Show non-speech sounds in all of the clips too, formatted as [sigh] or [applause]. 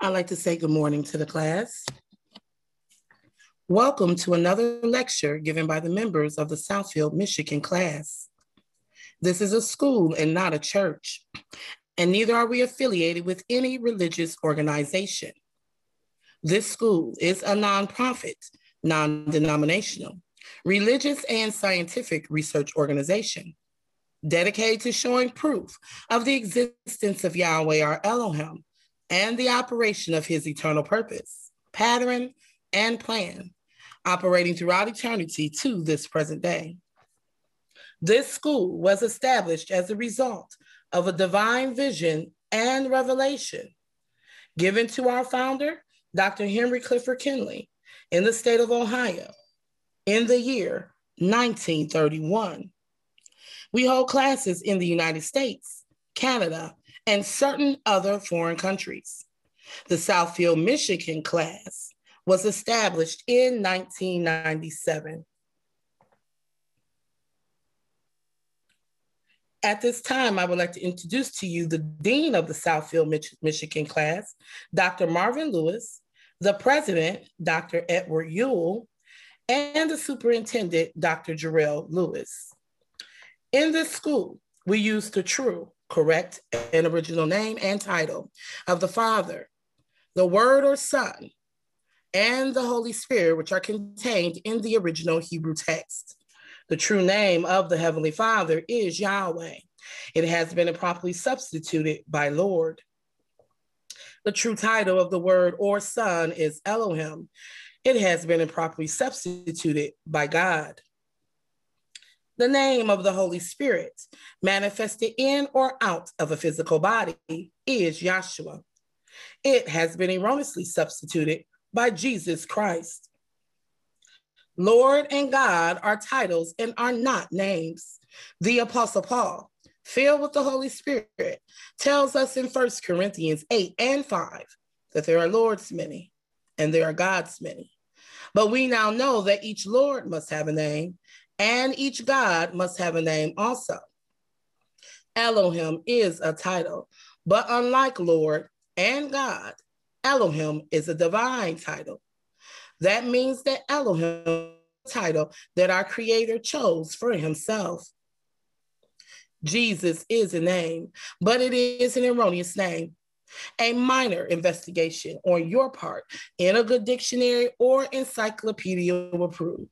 I'd like to say good morning to the class. Welcome to another lecture given by the members of the Southfield, Michigan class. This is a school and not a church, and neither are we affiliated with any religious organization. This school is a nonprofit, non-denominational, religious and scientific research organization dedicated to showing proof of the existence of Yahweh our Elohim and the operation of his eternal purpose, pattern, and plan, operating throughout eternity to this present day. This school was established as a result of a divine vision and revelation given to our founder, Dr. Henry Clifford Kinley, in the state of Ohio in the year 1931. We hold classes in the United States, Canada, and certain other foreign countries. The Southfield, Michigan class was established in 1997. At this time, I would like to introduce to you the Dean of the Southfield, Mich Michigan class, Dr. Marvin Lewis, the President, Dr. Edward Yule, and the Superintendent, Dr. Jarrell Lewis. In this school, we use the true, correct, and original name and title of the Father, the Word or Son, and the Holy Spirit, which are contained in the original Hebrew text. The true name of the Heavenly Father is Yahweh. It has been improperly substituted by Lord. The true title of the Word or Son is Elohim. It has been improperly substituted by God the name of the Holy Spirit manifested in or out of a physical body is Yahshua. It has been erroneously substituted by Jesus Christ. Lord and God are titles and are not names. The Apostle Paul, filled with the Holy Spirit, tells us in 1 Corinthians 8 and 5 that there are Lord's many and there are God's many. But we now know that each Lord must have a name and each God must have a name also. Elohim is a title, but unlike Lord and God, Elohim is a divine title. That means that Elohim title that our creator chose for himself. Jesus is a name, but it is an erroneous name. A minor investigation on your part in a good dictionary or encyclopedia will prove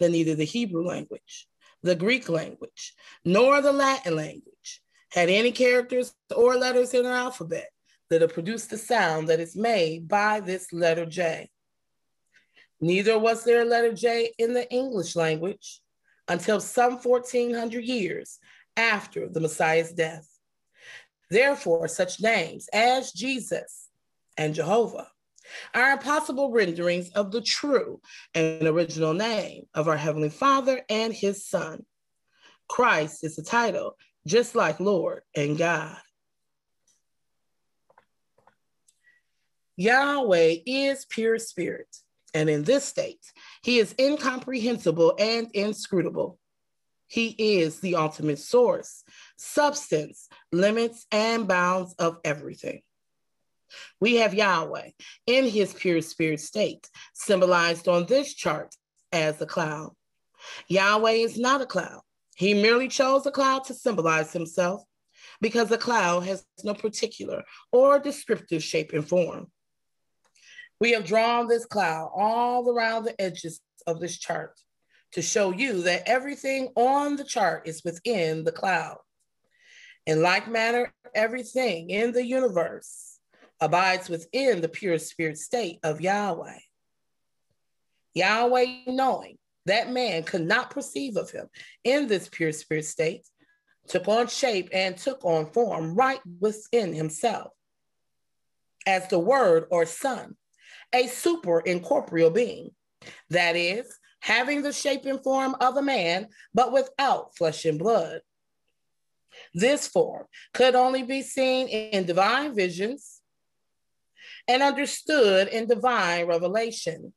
than neither the Hebrew language, the Greek language, nor the Latin language had any characters or letters in their alphabet that have produced the sound that is made by this letter J. Neither was there a letter J in the English language until some 1400 years after the Messiah's death. Therefore, such names as Jesus and Jehovah are possible renderings of the true and original name of our Heavenly Father and His Son. Christ is the title, just like Lord and God. Yahweh is pure spirit, and in this state, He is incomprehensible and inscrutable. He is the ultimate source, substance, limits, and bounds of everything. We have Yahweh in his pure spirit state, symbolized on this chart as a cloud. Yahweh is not a cloud. He merely chose a cloud to symbolize himself because a cloud has no particular or descriptive shape and form. We have drawn this cloud all around the edges of this chart to show you that everything on the chart is within the cloud. In like manner, everything in the universe abides within the pure spirit state of Yahweh. Yahweh, knowing that man could not perceive of him in this pure spirit state, took on shape and took on form right within himself as the word or son, a super incorporeal being, that is, having the shape and form of a man, but without flesh and blood. This form could only be seen in divine visions and understood in divine revelation.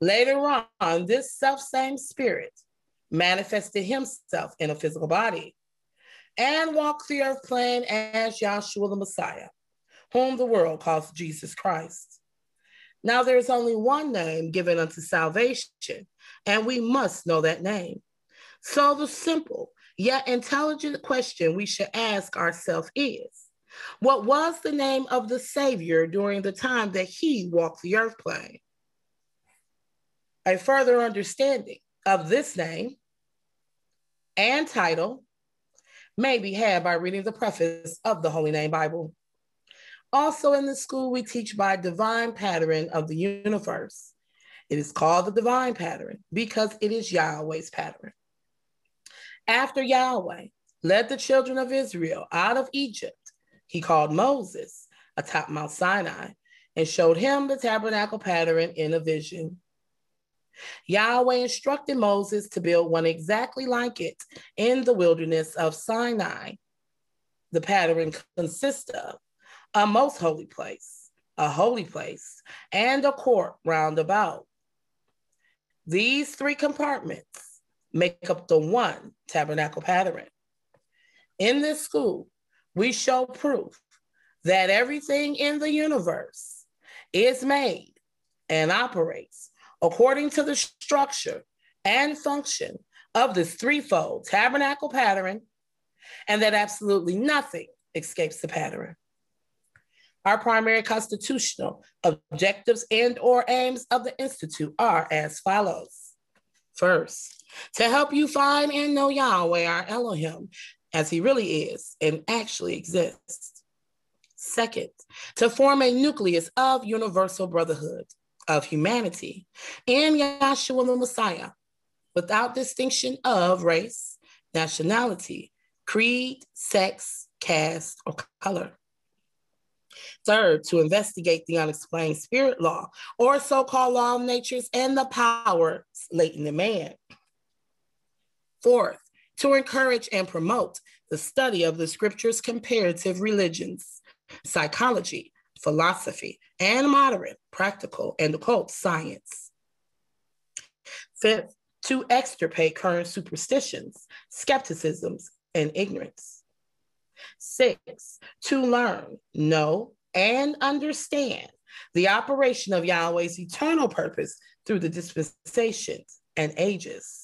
Later on, this self same spirit manifested himself in a physical body and walked the earth plane as Yahshua the Messiah, whom the world calls Jesus Christ. Now there is only one name given unto salvation, and we must know that name. So the simple yet intelligent question we should ask ourselves is What was the name of the Savior during the time that he walked the earth plane? A further understanding of this name and title may be had by reading the preface of the Holy Name Bible. Also, in the school, we teach by divine pattern of the universe. It is called the divine pattern because it is Yahweh's pattern. After Yahweh led the children of Israel out of Egypt, he called Moses atop Mount Sinai and showed him the tabernacle pattern in a vision. Yahweh instructed Moses to build one exactly like it in the wilderness of Sinai. The pattern consists of a most holy place, a holy place, and a court round about. These three compartments make up the one tabernacle pattern. In this school, we show proof that everything in the universe is made and operates according to the structure and function of this threefold tabernacle pattern, and that absolutely nothing escapes the pattern. Our primary constitutional objectives and or aims of the Institute are as follows. First, to help you find and know Yahweh, our Elohim, as he really is and actually exists. Second, to form a nucleus of universal brotherhood of humanity and Yahshua the Messiah without distinction of race, nationality, creed, sex, caste, or color. Third, to investigate the unexplained spirit law or so called law of natures and the power latent in man. Fourth, to encourage and promote the study of the scriptures, comparative religions, psychology, philosophy, and moderate, practical, and occult science. Fifth, to extirpate current superstitions, skepticisms, and ignorance. Six, to learn, know, and understand the operation of Yahweh's eternal purpose through the dispensations and ages.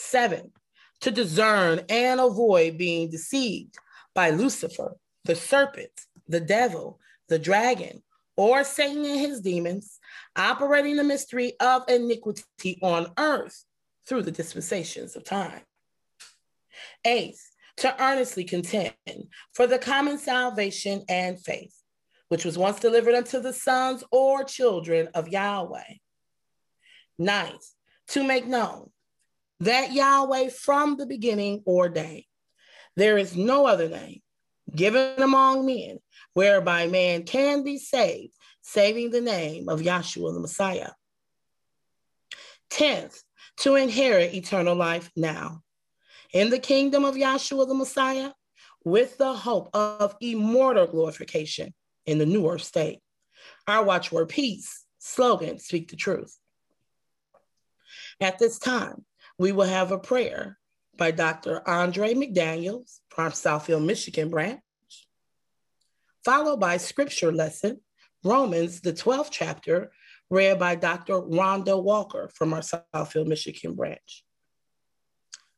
Seven, to discern and avoid being deceived by Lucifer, the serpent, the devil, the dragon, or Satan and his demons, operating the mystery of iniquity on earth through the dispensations of time. Eighth, to earnestly contend for the common salvation and faith, which was once delivered unto the sons or children of Yahweh. Ninth, to make known that Yahweh from the beginning ordained. There is no other name given among men whereby man can be saved, saving the name of Yahshua the Messiah. Tenth, to inherit eternal life now in the kingdom of Yahshua the Messiah with the hope of immortal glorification in the new earth state. Our watchword peace slogan, speak the truth. At this time, we will have a prayer by Dr. Andre McDaniels from Southfield, Michigan branch, followed by scripture lesson, Romans, the 12th chapter, read by Dr. Rhonda Walker from our Southfield, Michigan branch.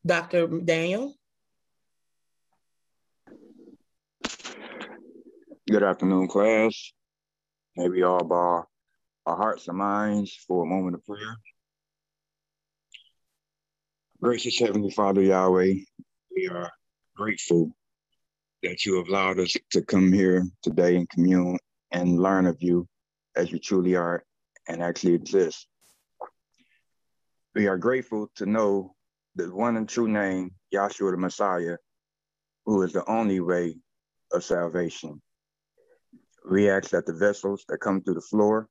Dr. Daniel. Good afternoon, class. May we all bow our hearts and minds for a moment of prayer. Gracious Heavenly Father Yahweh, we are grateful that you have allowed us to come here today and commune and learn of you as you truly are and actually exist. We are grateful to know the one and true name, Yahshua the Messiah, who is the only way of salvation. We ask that the vessels that come through the floor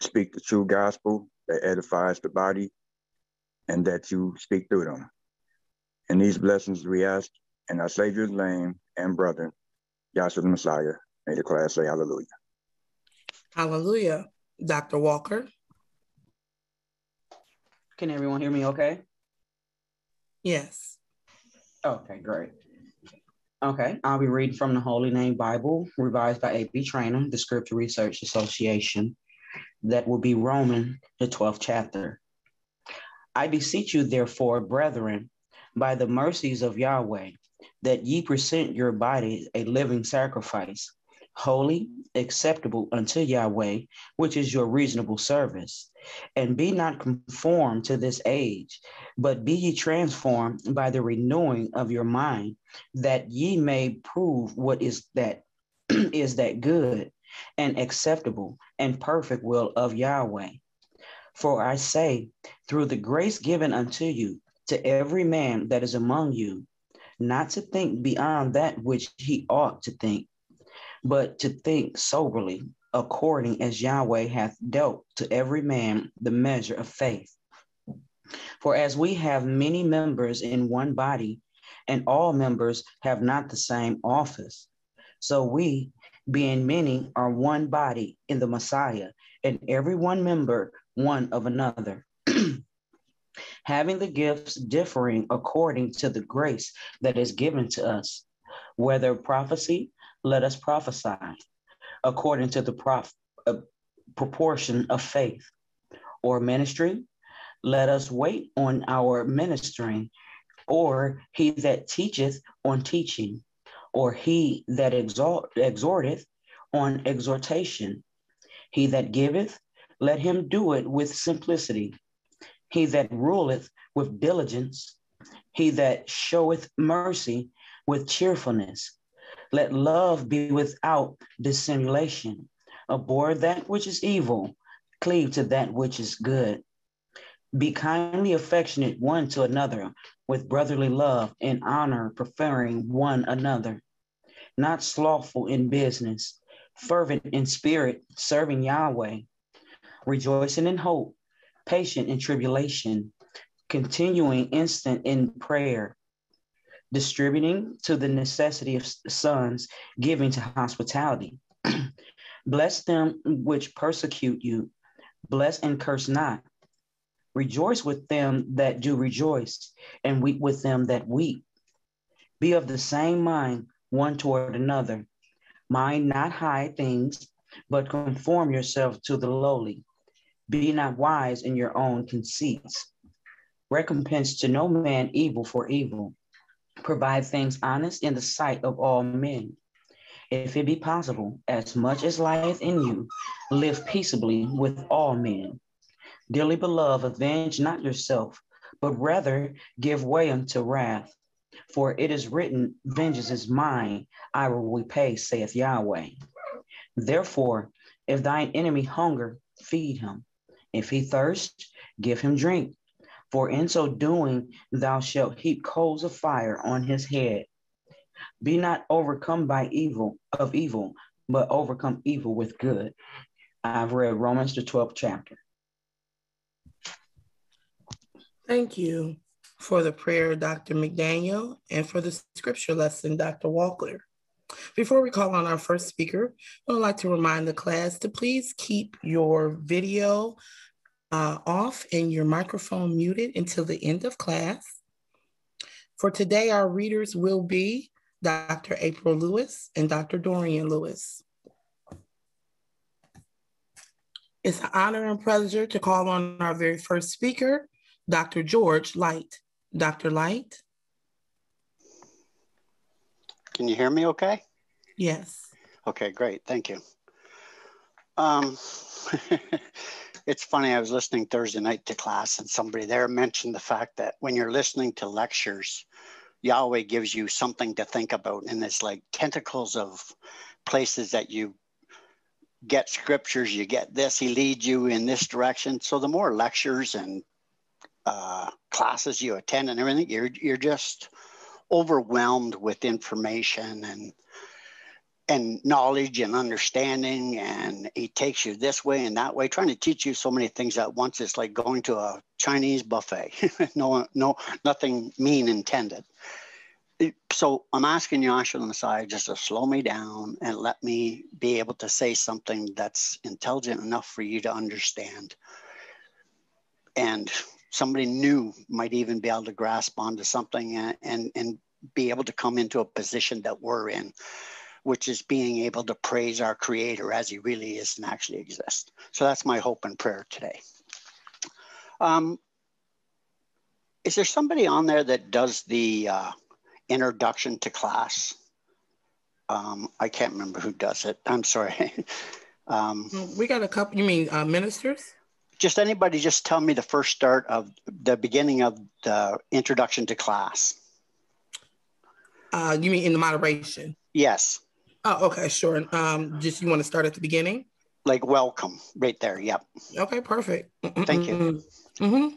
speak the true gospel that edifies the body and that you speak through them. And these blessings we ask in our Savior's name and brother, Yahshua the Messiah. May the class say hallelujah. Hallelujah. Dr. Walker. Can everyone hear me okay? Yes. Okay, great. Okay, I'll be reading from the Holy Name Bible, revised by A.B. Traina, the Scripture Research Association. That will be Roman, the 12th chapter. I beseech you, therefore, brethren, by the mercies of Yahweh, that ye present your bodies a living sacrifice, holy, acceptable unto Yahweh, which is your reasonable service. And be not conformed to this age, but be ye transformed by the renewing of your mind, that ye may prove what is that [clears throat] is that good and acceptable and perfect will of Yahweh. For I say, through the grace given unto you, to every man that is among you, not to think beyond that which he ought to think, but to think soberly, according as Yahweh hath dealt to every man the measure of faith. For as we have many members in one body, and all members have not the same office, so we, being many, are one body in the Messiah, and every one member one of another. [clears throat] Having the gifts differing according to the grace that is given to us, whether prophecy, let us prophesy according to the prof- uh, proportion of faith, or ministry, let us wait on our ministering, or he that teacheth on teaching, or he that exalt, exhorteth on exhortation. He that giveth, let him do it with simplicity. He that ruleth with diligence, he that showeth mercy with cheerfulness. Let love be without dissimulation. Abhor that which is evil, cleave to that which is good. Be kindly affectionate one to another with brotherly love and honor, preferring one another. Not slothful in business, fervent in spirit, serving Yahweh, rejoicing in hope, patient in tribulation, continuing instant in prayer, distributing to the necessity of sons, giving to hospitality. [clears throat] bless them which persecute you, bless and curse not. Rejoice with them that do rejoice, and weep with them that weep. Be of the same mind one toward another. Mind not high things, but conform yourself to the lowly. Be not wise in your own conceits. Recompense to no man evil for evil. Provide things honest in the sight of all men. If it be possible, as much as lieth in you, live peaceably with all men. Dearly beloved, avenge not yourself, but rather give way unto wrath. For it is written, Vengeance is mine, I will repay, saith Yahweh. Therefore, if thine enemy hunger, feed him. If he thirst, give him drink. For in so doing, thou shalt heap coals of fire on his head. Be not overcome by evil of evil, but overcome evil with good. I've read Romans the 12th chapter. Thank you for the prayer, Dr. McDaniel, and for the scripture lesson, Dr. Walker. Before we call on our first speaker, I would like to remind the class to please keep your video uh, off and your microphone muted until the end of class. For today, our readers will be Dr. April Lewis and Dr. Dorian Lewis. It's an honor and pleasure to call on our very first speaker, Dr. George Light. Dr. Light. Can you hear me okay? Yes. Okay, great. Thank you. Um, [laughs] it's funny, I was listening Thursday night to class, and somebody there mentioned the fact that when you're listening to lectures, Yahweh gives you something to think about, and it's like tentacles of places that you get scriptures, you get this, he leads you in this direction. So the more lectures and uh, classes you attend and everything, you're you're just overwhelmed with information and and knowledge and understanding and it takes you this way and that way trying to teach you so many things at once it's like going to a chinese buffet. [laughs] No no nothing mean intended. So i'm asking you Yahshua on the side just to slow me down and let me be able to say something that's intelligent enough for you to understand. And somebody new might even be able to grasp onto something and and, and be able to come into a position that we're in, which is being able to praise our Creator as He really is and actually exists. So that's my hope and prayer today. Um, is there somebody on there that does the uh, introduction to class? Um, I can't remember who does it. I'm sorry. [laughs] um, we got a couple. You mean uh, ministers? Just anybody. Just tell me the first start of the beginning of the introduction to class. Uh, you mean in the moderation? Yes. Oh, okay, sure. Um, just you want to start at the beginning? Like welcome, right there. Yep. Okay, perfect. Thank you. Mm-hmm.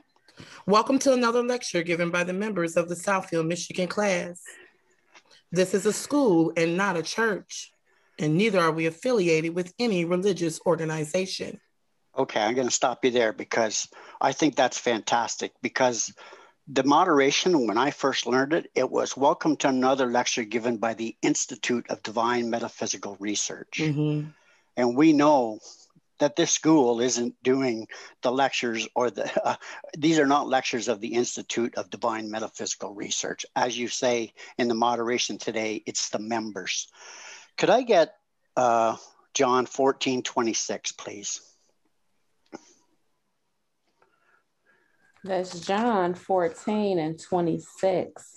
Welcome to another lecture given by the members of the Southfield, Michigan class. This is a school and not a church, and neither are we affiliated with any religious organization. Okay, I'm going to stop you there because I think that's fantastic. Because the moderation, when I first learned it, it was welcome to another lecture given by the Institute of Divine Metaphysical Research. Mm-hmm. And we know that this school isn't doing the lectures or the uh, these are not lectures of the institute of divine metaphysical research as you say in the moderation today it's the members could i get uh, john 14 26 please that's john 14 and 26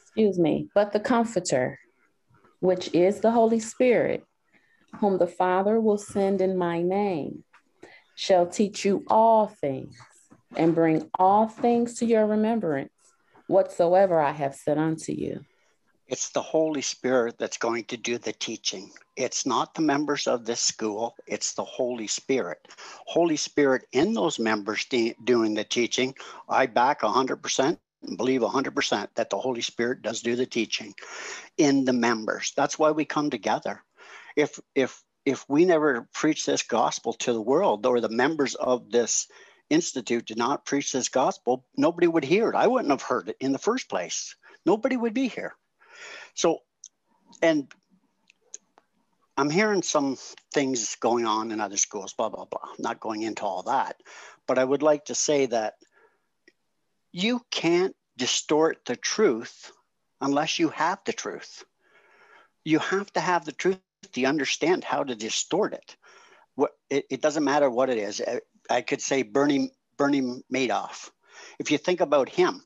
excuse me but the comforter which is the Holy Spirit, whom the Father will send in my name, shall teach you all things and bring all things to your remembrance, whatsoever I have said unto you. It's the Holy Spirit that's going to do the teaching. It's not the members of this school, it's the Holy Spirit. Holy Spirit in those members de- doing the teaching, I back 100% and believe 100% that the Holy Spirit does do the teaching in the members. That's why we come together. If if if we never preach this gospel to the world or the members of this institute did not preach this gospel, nobody would hear it. I wouldn't have heard it in the first place. Nobody would be here. So and I'm hearing some things going on in other schools, blah, blah, blah. I'm not going into all that. But I would like to say that you can't distort the truth unless you have the truth. You have to have the truth to understand how to distort it. What it, it doesn't matter what it is. I, I could say Bernie Bernie Madoff. If you think about him,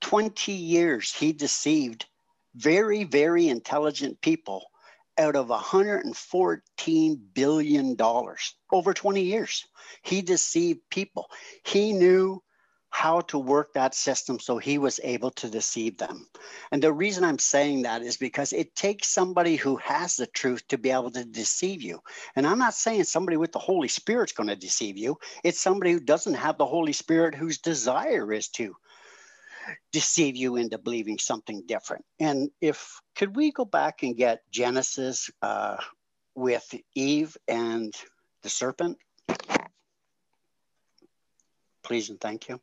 20 years he deceived very, very intelligent people out of 114 billion dollars over 20 years. He deceived people. He knew how to work that system so he was able to deceive them. And the reason I'm saying that is because it takes somebody who has the truth to be able to deceive you. And I'm not saying somebody with the Holy Spirit's going to deceive you, it's somebody who doesn't have the Holy Spirit whose desire is to deceive you into believing something different. And if could we go back and get Genesis uh, with Eve and the serpent? Please and thank you.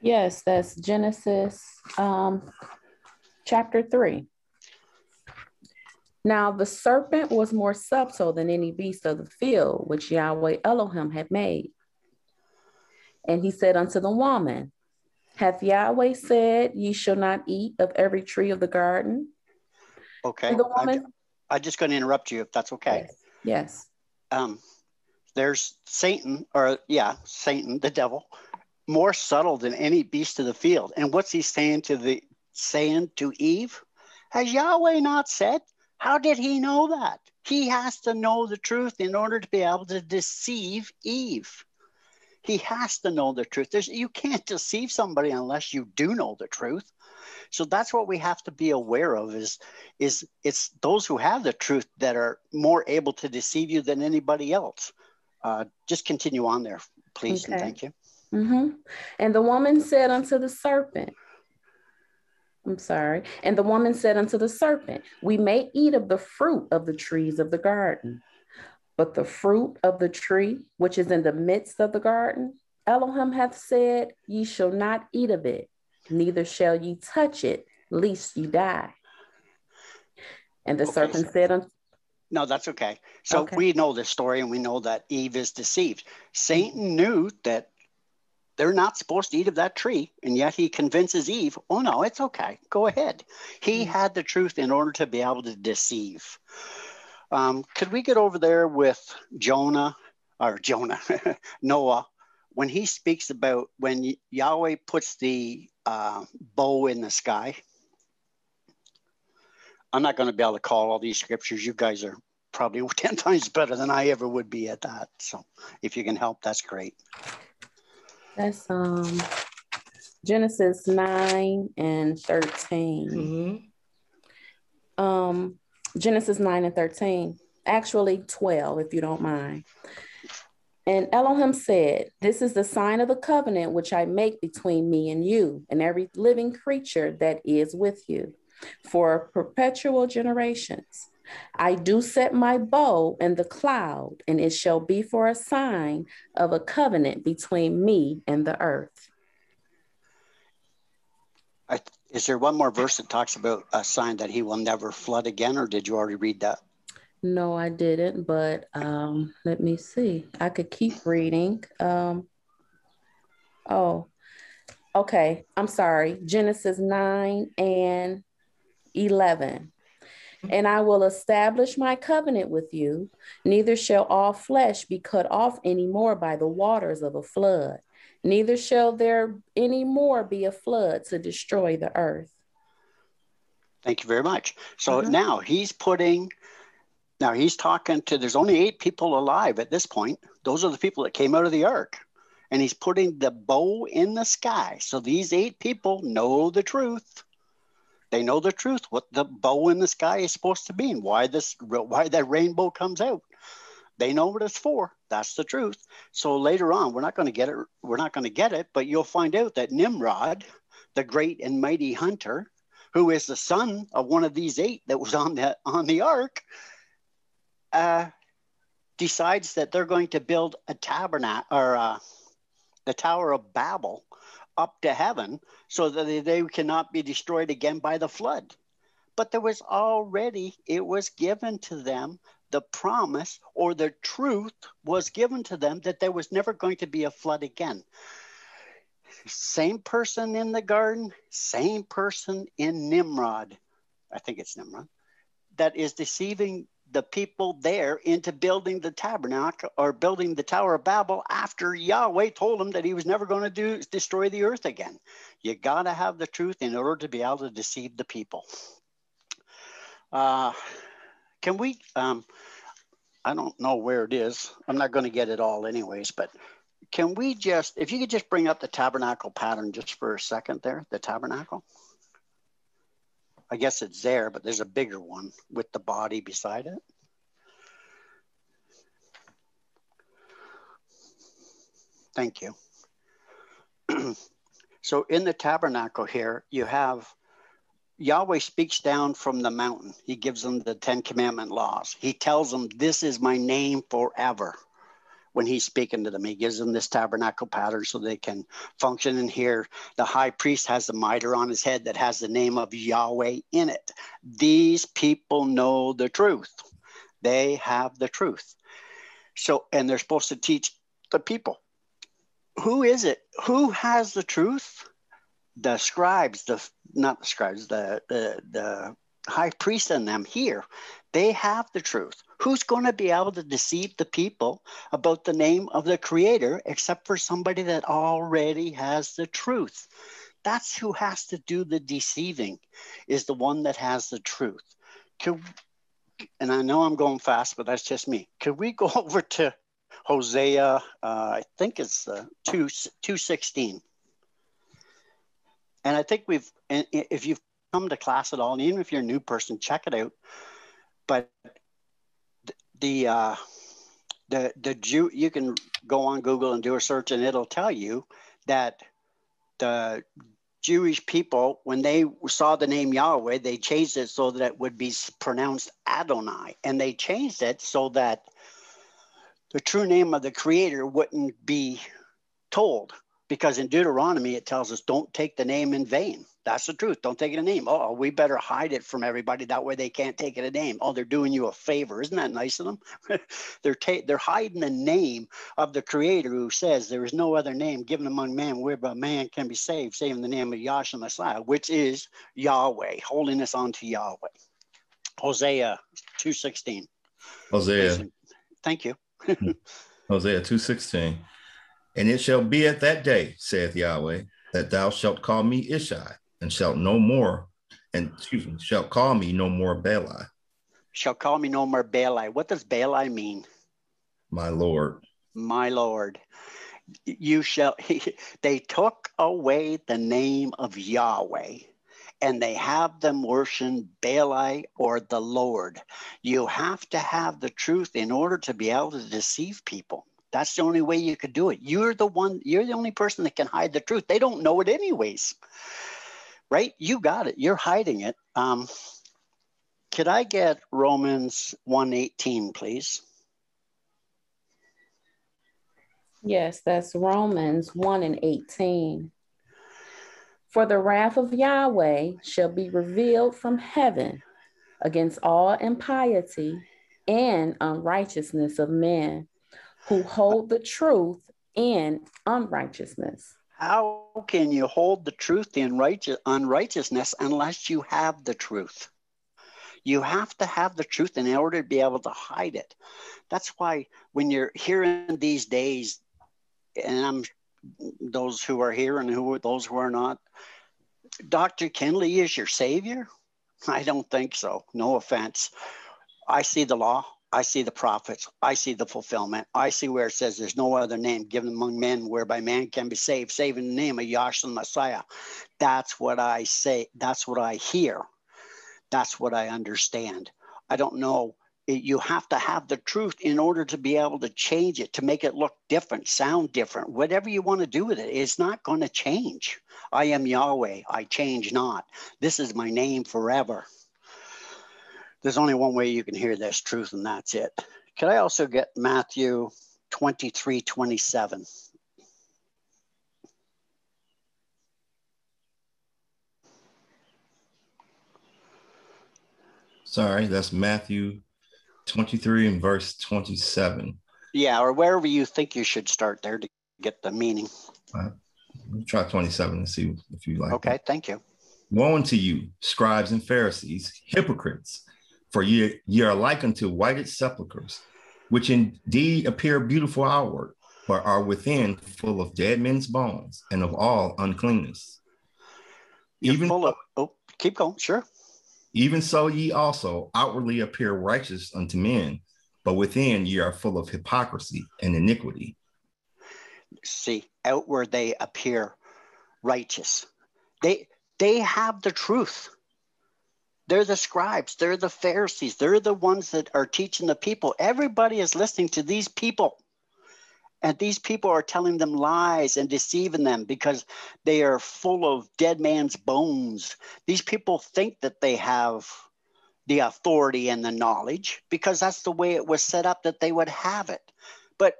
Yes, that's Genesis um, chapter 3. Now the serpent was more subtle than any beast of the field which Yahweh Elohim had made. And he said unto the woman, Hath Yahweh said, Ye shall not eat of every tree of the garden? Okay. The woman, I, am just going to interrupt you if that's okay. Yes. yes. Um, there's Satan, or yeah, Satan, the devil, more subtle than any beast of the field. And what's he saying to the saying to Eve? Has Yahweh not said? How did he know that? He has to know the truth in order to be able to deceive Eve. He has to know the truth. There's, you can't deceive somebody unless you do know the truth. So that's what we have to be aware of is, is it's those who have the truth that are more able to deceive you than anybody else. Uh, just continue on there, please, okay. and thank you. Mm-hmm. And the woman said unto the serpent, I'm sorry. And the woman said unto the serpent, We may eat of the fruit of the trees of the garden, but the fruit of the tree which is in the midst of the garden, Elohim hath said, Ye shall not eat of it, neither shall ye touch it, lest ye die. And the okay. serpent said unto No, that's okay. So Okay. we know this story and we know that Eve is deceived. Satan knew that they're not supposed to eat of that tree, and yet he convinces Eve, oh no, it's okay. Go ahead. He Mhm. had the truth in order to be able to deceive. Um, could we get over there with Jonah or Jonah, [laughs] Noah, when he speaks about when Yahweh puts the uh, bow in the sky? I'm not going to be able to call all these scriptures. You guys are probably [laughs] 10 times better than I ever would be at that. So if you can help, that's great. That's um Genesis 9 and 13. Mhm. Um Genesis 9 and 13. Actually 12, if you don't mind. And Elohim said, This is the sign of the covenant which I make between me and you and every living creature that is with you for perpetual generations. I do set my bow in the cloud, and it shall be for a sign of a covenant between me and the earth. I, is there one more verse that talks about a sign that he will never flood again, or did you already read that? No, I didn't, but um, let me see. I could keep reading. Um, oh, okay. I'm sorry. Genesis 9 and 11. And I will establish my covenant with you. Neither shall all flesh be cut off any more by the waters of a flood, neither shall there any more be a flood to destroy the earth. Thank you very much. So Mhm. now he's putting, now he's talking to, there's only eight people alive at this point. Those are the people that came out of the ark. And he's putting the bow in the sky. So these eight people know the truth. They know the truth, what the bow in the sky is supposed to mean, why this, why that rainbow comes out. They know what it's for. That's the truth. So later on, we're not going to get it. We're not going to get it, but you'll find out that Nimrod, the great and mighty hunter, who is the son of one of these eight that was on the on the ark, uh, decides that they're going to build a tabernacle or uh, the Tower of Babel up to heaven so that they, cannot be destroyed again by the flood. But there was already, it was given to them, the promise or the truth was given to them that there was never going to be a flood again. Same person in the garden, same person in Nimrod. I think it's Nimrod that is deceiving the people there into building the tabernacle or building the Tower of Babel after Yahweh told him that he was never going to do destroy the earth again. You got to have the truth in order to be able to deceive the people. Uh, can we? Um, I don't know where it is. I'm not going to get it all, anyways. But can we just, if you could just bring up the tabernacle pattern just for a second there, the tabernacle? I guess it's there, but there's a bigger one with the body beside it. Thank you. [clears throat] so in the tabernacle here, you have Yahweh speaks down from the mountain. He gives them the Ten Commandment laws. He tells them, This is my name forever. When he's speaking to them, he gives them this tabernacle pattern so they can function in here. The high priest has the mitre on his head that has the name of Yahweh in it. These people know the truth, they have the truth. So, and they're supposed to teach the people. Who is it? Who has the truth? the scribes, the not the scribes, the the the high priest and them here, they have the truth. Who's going to be able to deceive the people about the name of the creator except for somebody that already has the truth? That's who has to do the deceiving, is the one that has the truth. Could, and I know I'm going fast, but that's just me. Could we go [laughs] over to Hosea? Uh, I think it's uh, 2, 216. And I think we've, if you've come to class at all, and even if you're a new person, check it out. But the uh, the the Jew, you can go on Google and do a search, and it'll tell you that the Jewish people, when they saw the name Yahweh, they changed it so that it would be pronounced Adonai, and they changed it so that the true name of the Creator wouldn't be told because in Deuteronomy it tells us don't take the name in vain. That's the truth. Don't take it a name. Oh, oh, we better hide it from everybody. That way they can't take it a name. Oh, they're doing you a favor. Isn't that nice of them? [laughs] they're ta- they're hiding the name of the Creator who says there is no other name given among men whereby man can be saved, saving the name of Yahshua Messiah, which is Yahweh, holiness unto Yahweh. Hosea 2.16. Hosea. Thank you. [laughs] Hosea 2.16. And it shall be at that day, saith Yahweh, that thou shalt call me Ishai, and shalt no more, and excuse me, shalt call me no more Baali. Shall call me no more Baali. What does Baali mean? My Lord. My Lord. You shall, [laughs] they took away the name of Yahweh and they have them worship Baali or the Lord. You have to have the truth in order to be able to deceive people. That's the only way you could do it. You're the one, you're the only person that can hide the truth. They don't know it anyways. Right? You got it. You're hiding it. Um, could I get Romans 118, please? Yes, that's Romans 1 and 18. For the wrath of Yahweh shall be revealed from heaven against all impiety and unrighteousness of men who hold the truth in unrighteousness. How can you hold the truth in righteous, unrighteousness unless you have the truth? You have to have the truth in order to be able to hide it. That's why when you're hearing these days, and I'm those who are here and who those who are not, Dr. Kinley is your savior? I don't think so. No offense. I see the law. I see the prophets. I see the fulfillment. I see where it says there's no other name given among men whereby man can be saved, save in the name of Yahshua Messiah. That's what I say. That's what I hear. That's what I understand. I don't know. You have to have the truth in order to be able to change it, to make it look different, sound different, whatever you want to do with it. It's not going to change. I am Yahweh. I change not. This is my name forever there's only one way you can hear this truth, and that's it. Could I also get Matthew 23 27? Sorry, that's Matthew 23 and verse 27. Yeah, or wherever you think you should start there to get the meaning. Uh, try 27 and see if you like. Okay, thank you. Woe unto you, scribes and Pharisees, hypocrites! For ye, ye are like unto whited sepulchres, which indeed appear beautiful outward, but are within full of dead men's bones and of all uncleanness. You're even full of, oh, keep going, sure. Even so, ye also outwardly appear righteous unto men, but within ye are full of hypocrisy and iniquity. See, outward they appear righteous. They they have the truth. They're the scribes, they're the Pharisees, they're the ones that are teaching the people. Everybody is listening to these people. And these people are telling them lies and deceiving them because they are full of dead man's bones. These people think that they have the authority and the knowledge because that's the way it was set up that they would have it. But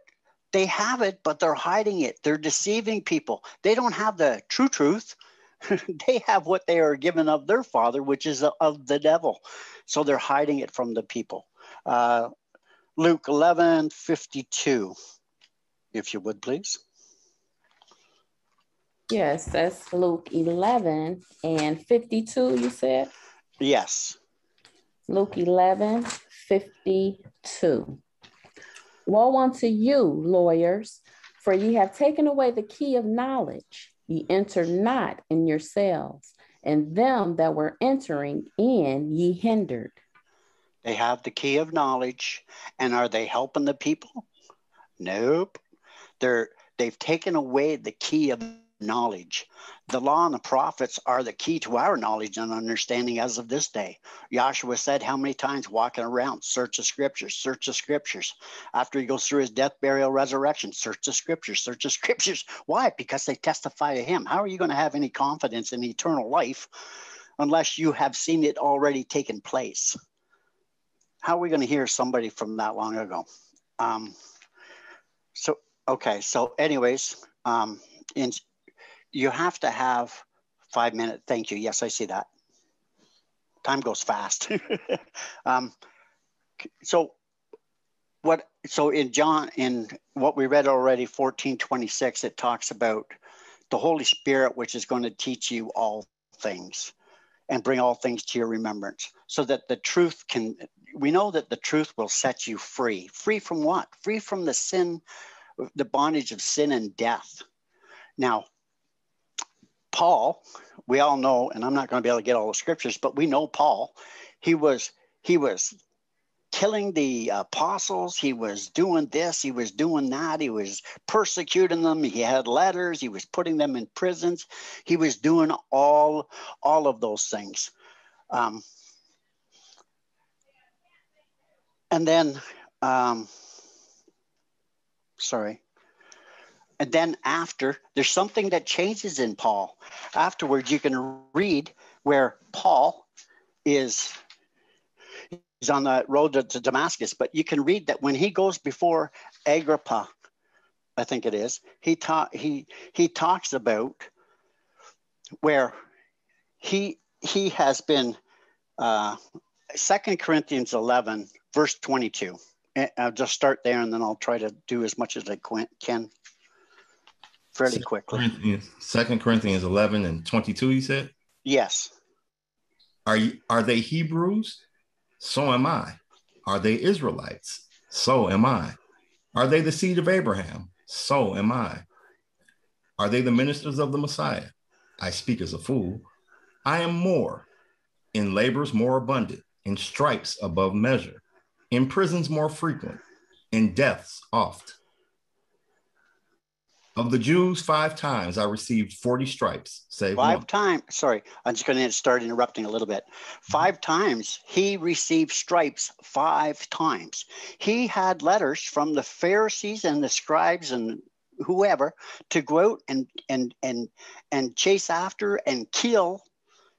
they have it, but they're hiding it. They're deceiving people. They don't have the true truth. [laughs] they have what they are given of their father, which is of the devil. So they're hiding it from the people. Uh, Luke 11 52, if you would please. Yes, that's Luke 11 and 52, you said? Yes. Luke 11 52. Woe unto you, lawyers, for ye have taken away the key of knowledge. Ye enter not in yourselves, and them that were entering in ye hindered. They have the key of knowledge, and are they helping the people? Nope. They're they've taken away the key of knowledge. The law and the prophets are the key to our knowledge and understanding as of this day. Yahshua said how many times walking around, search the scriptures, search the scriptures. After he goes through his death, burial, resurrection, search the scriptures, search the [laughs] scriptures. Why? Because they testify to him. How are you going to have any confidence in eternal life unless you have seen it already taken place? How are we going to hear somebody from that long ago? Um, so, okay. So, anyways, um, in you have to have five minute. Thank you. Yes, I see that. Time goes fast. [laughs] um, so what so in John in what we read already 1426 it talks about the Holy Spirit which is going to teach you all things and bring all things to your remembrance so that the truth can we know that the truth will set you free free from what free from the sin the bondage of sin and death now paul we all know and i'm not going to be able to get all the scriptures but we know paul he was he was killing the apostles. He was doing this, he was doing that, he was persecuting them. He had letters, he was putting them in prisons. He was doing all all of those things. Um, and then, um, sorry. And then after, there's something that changes in Paul. Afterwards, you can read where Paul is he's on the road to, to Damascus. But you can read that when he goes before Agrippa, I think it is, he ta- he he talks about where he he has been uh, Second Corinthians 11, verse 22. I'll just start there and then I'll try to do as much as I can fairly quickly. Corinthians, Second Corinthians 11 and 22, you said? Yes. Are you are they Hebrews? So am I. Are they Israelites? So am I. Are they the seed of Abraham? So am I. Are they the ministers of the Messiah? I speak as a fool. I am more, in labors more abundant, in stripes above measure, in prisons more frequent, in deaths oft. Of the Jews, five times I received 40 stripes, save five times. Sorry, I'm just going to start interrupting a little bit. Mm-hmm. Five times he received stripes, five times. He had letters from the Pharisees and the scribes and whoever to go out and and and and chase after and kill.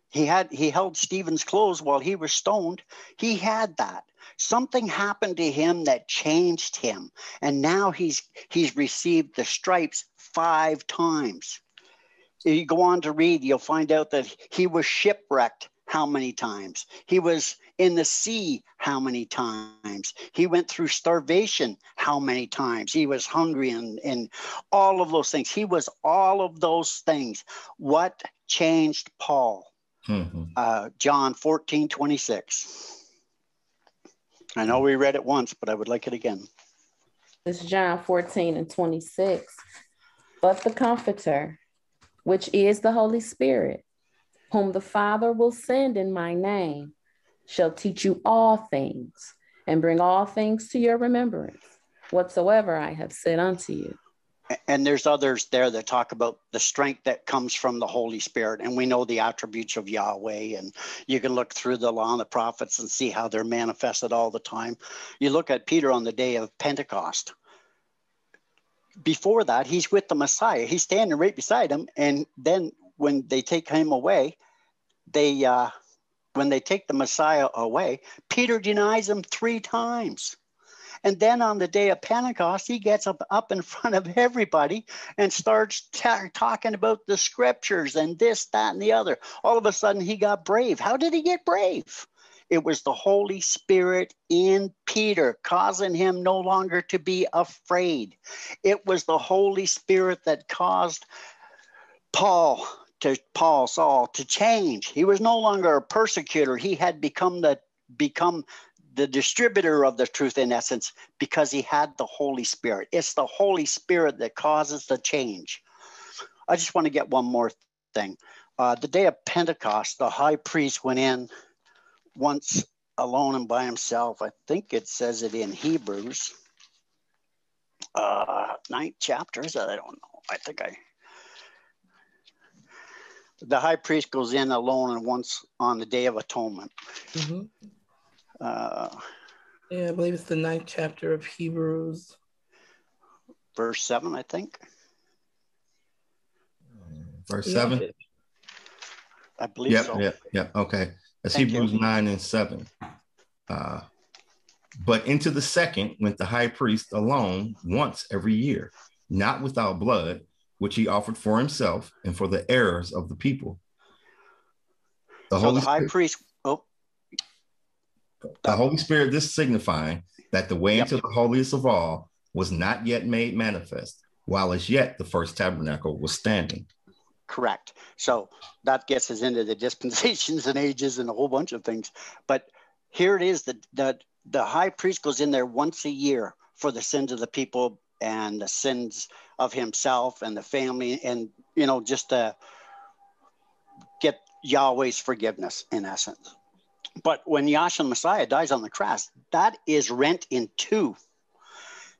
He had he held Stephen's clothes while he was stoned. He had that something happened to him that changed him and now he's he's received the stripes five times. You go on to read you'll find out that he was shipwrecked how many times? He was in the sea how many times? He went through starvation how many times? He was hungry and, and all of those things. He was all of those things. What changed paul? Mhm. uh, john 14 26 I know we read it once, but I would like it again. This is John 14 and 26. But the Comforter, which is the Holy Spirit, whom the Father will send in my name, shall teach you all things and bring all things to your remembrance, whatsoever I have said unto you. And there's others there that talk about the strength that comes from the Holy Spirit. And we know the attributes of Yahweh. And you can look through the law and the prophets and see how they're manifested all the time. You look at Peter on the day of Pentecost. Before that, he's with the Messiah. He's standing right beside him. And then when they take him away, they uh, when they take the Messiah away, Peter denies him three times. And then on the day of Pentecost, he gets up, up in [laughs] front of everybody and starts ta- talking about the scriptures and this, that, and the other. All of a sudden, he got brave. How did he get brave? It was the Holy Spirit in Peter, causing him no longer to be afraid. It was the Holy Spirit that caused Paul to Paul Saul to change. He was no longer a persecutor. He had become the become the distributor of the truth in essence because he had the Holy Spirit. It's the Holy Spirit that causes the change. I just want to get one more thing. Uh, the day of Pentecost, the high priest went in once alone and by himself. I think it says it in Hebrews. Uh, ninth chapter, is that? I don't know. I think I. The high priest goes in alone and once on the Day of Atonement. hmm Uh, Yeah, I believe it's the ninth chapter of Hebrews. verse 7, I think. Verse Yeah. 7. I believe Yep, so. yep, yep. Okay. That's Thank you. Hebrews 9 and 7. Uh, but into the second went the high priest alone once every year, not without blood, which he offered for himself and for the errors of the people. The so Holy the high Spirit, priest. The Holy Spirit. This signifying that the way yep. into the holiest of all was not yet made manifest, while as yet the first tabernacle was standing. Correct. So that gets us into the [laughs] dispensations and ages and a whole bunch of things. But here it is that the, the high priest goes in there once a year for the sins of the people and the sins of himself and the family and you know just to get Yahweh's forgiveness in essence. But when the Messiah dies on the cross, that is rent in two.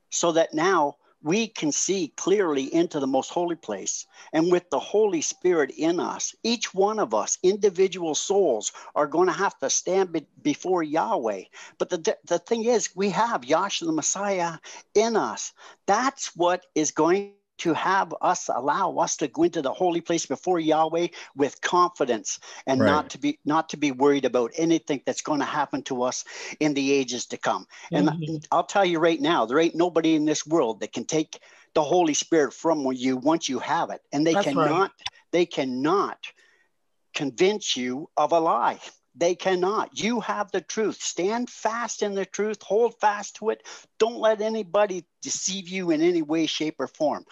So that now we can see clearly into the most holy place. And with the Holy Spirit in us, each one of us, individual souls, are going to have to stand be- before Yahweh. But the, the thing is, we have Yahshua the Messiah in us. That's what is going to have us allow us to go into the holy place before Yahweh with confidence and right. not to be not to be worried about anything that's going to happen to us in the ages to come. Mm-hmm. And I'll tell you right now, there ain't nobody in this world that can take the Holy Spirit from you once you have it. And they that's cannot right. they cannot convince you of a lie. They cannot. You have the truth. Stand fast in the truth. Hold fast to it. Don't let anybody deceive you in any way, shape, or form.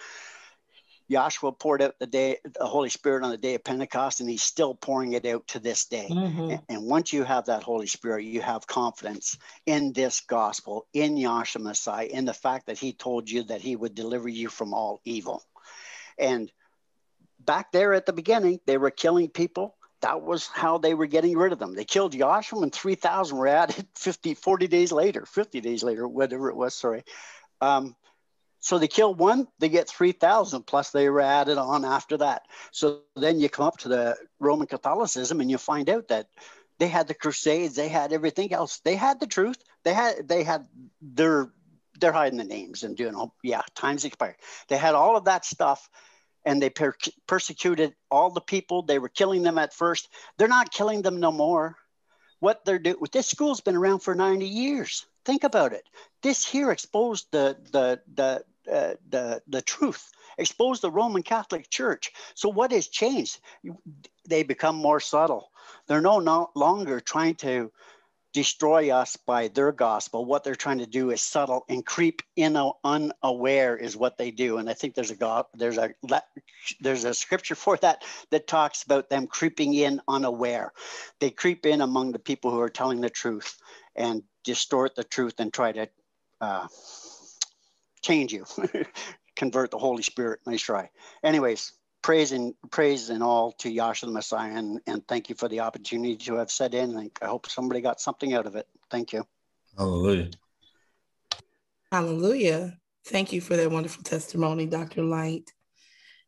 Yahshua poured out the day, the Holy Spirit on the day of Pentecost, and he's still pouring it out to this day. Mm-hmm. And, and, once you have that Holy Spirit, you have confidence in this gospel, in Yahshua Messiah, in the fact that he told you that he would deliver you from all evil. And back there at the beginning, they were killing people that was how they were getting rid of them. They killed Yahshua and 3,000 were added [laughs] 50, 40 days later, 50 days later, whatever it was, sorry. Um, so they kill one, they get 3,000 plus they were added on after that. So then you come up to the Roman Catholicism and you find out that they had the Crusades, they had everything else. They had the truth. They had, they had their, they're hiding the names and doing, all, yeah, time's expired. They had all of that stuff and they per- persecuted all the people. They were killing them at first. They're not killing them no more. What they're doing, this school's been around for 90 years. Think about it. This here exposed the the the uh, the the truth, exposed the Roman Catholic Church. So what has changed? They become more subtle. They're no, no longer trying to destroy us by their gospel. What they're trying to do is subtle and creep in unaware is what they do. And I think there's a God, there's a there's a scripture for that that talks about them creeping in unaware. They creep in among the people who are telling the truth and distort the truth and try to uh, change you, [laughs] convert the Holy Spirit. Nice try. Anyways, praise and praise and all to Yahshua the Messiah, and, and thank you for the opportunity to have said in. I hope somebody got something out of it. Thank you. Hallelujah. Hallelujah. Thank you for that wonderful testimony, Dr. Light.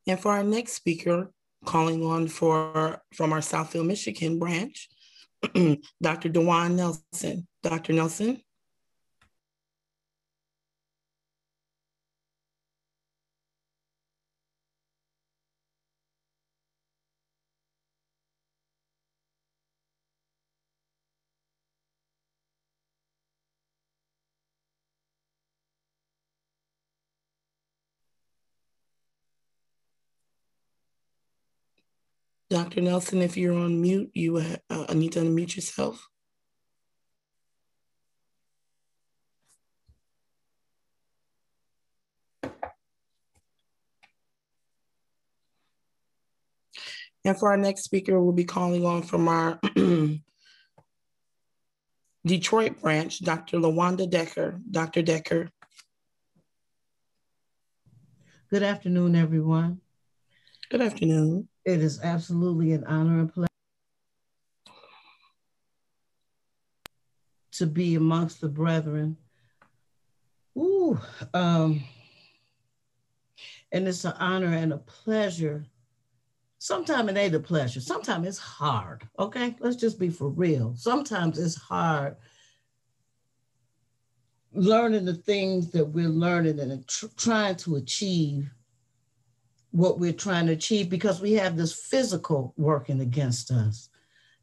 And for our next speaker, calling on for from our Southfield, Michigan branch, [clears throat] Dr. Dewan Nelson. Dr. Nelson. Dr. Nelson, if you're on mute, you uh, uh, need to unmute yourself. And for our next speaker, we'll be calling on from our [clears throat] Detroit branch, Dr. Lawanda Decker. Dr. Decker. Good afternoon, everyone. Good afternoon. It is absolutely an honor and pleasure to be amongst the brethren. Ooh, um, and it's an honor and a pleasure. Sometimes it ain't a pleasure. Sometimes it's hard. Okay, let's just be for real. Sometimes it's hard learning the things that we're learning and tr- trying to achieve what we're trying to achieve because we have this physical working against us.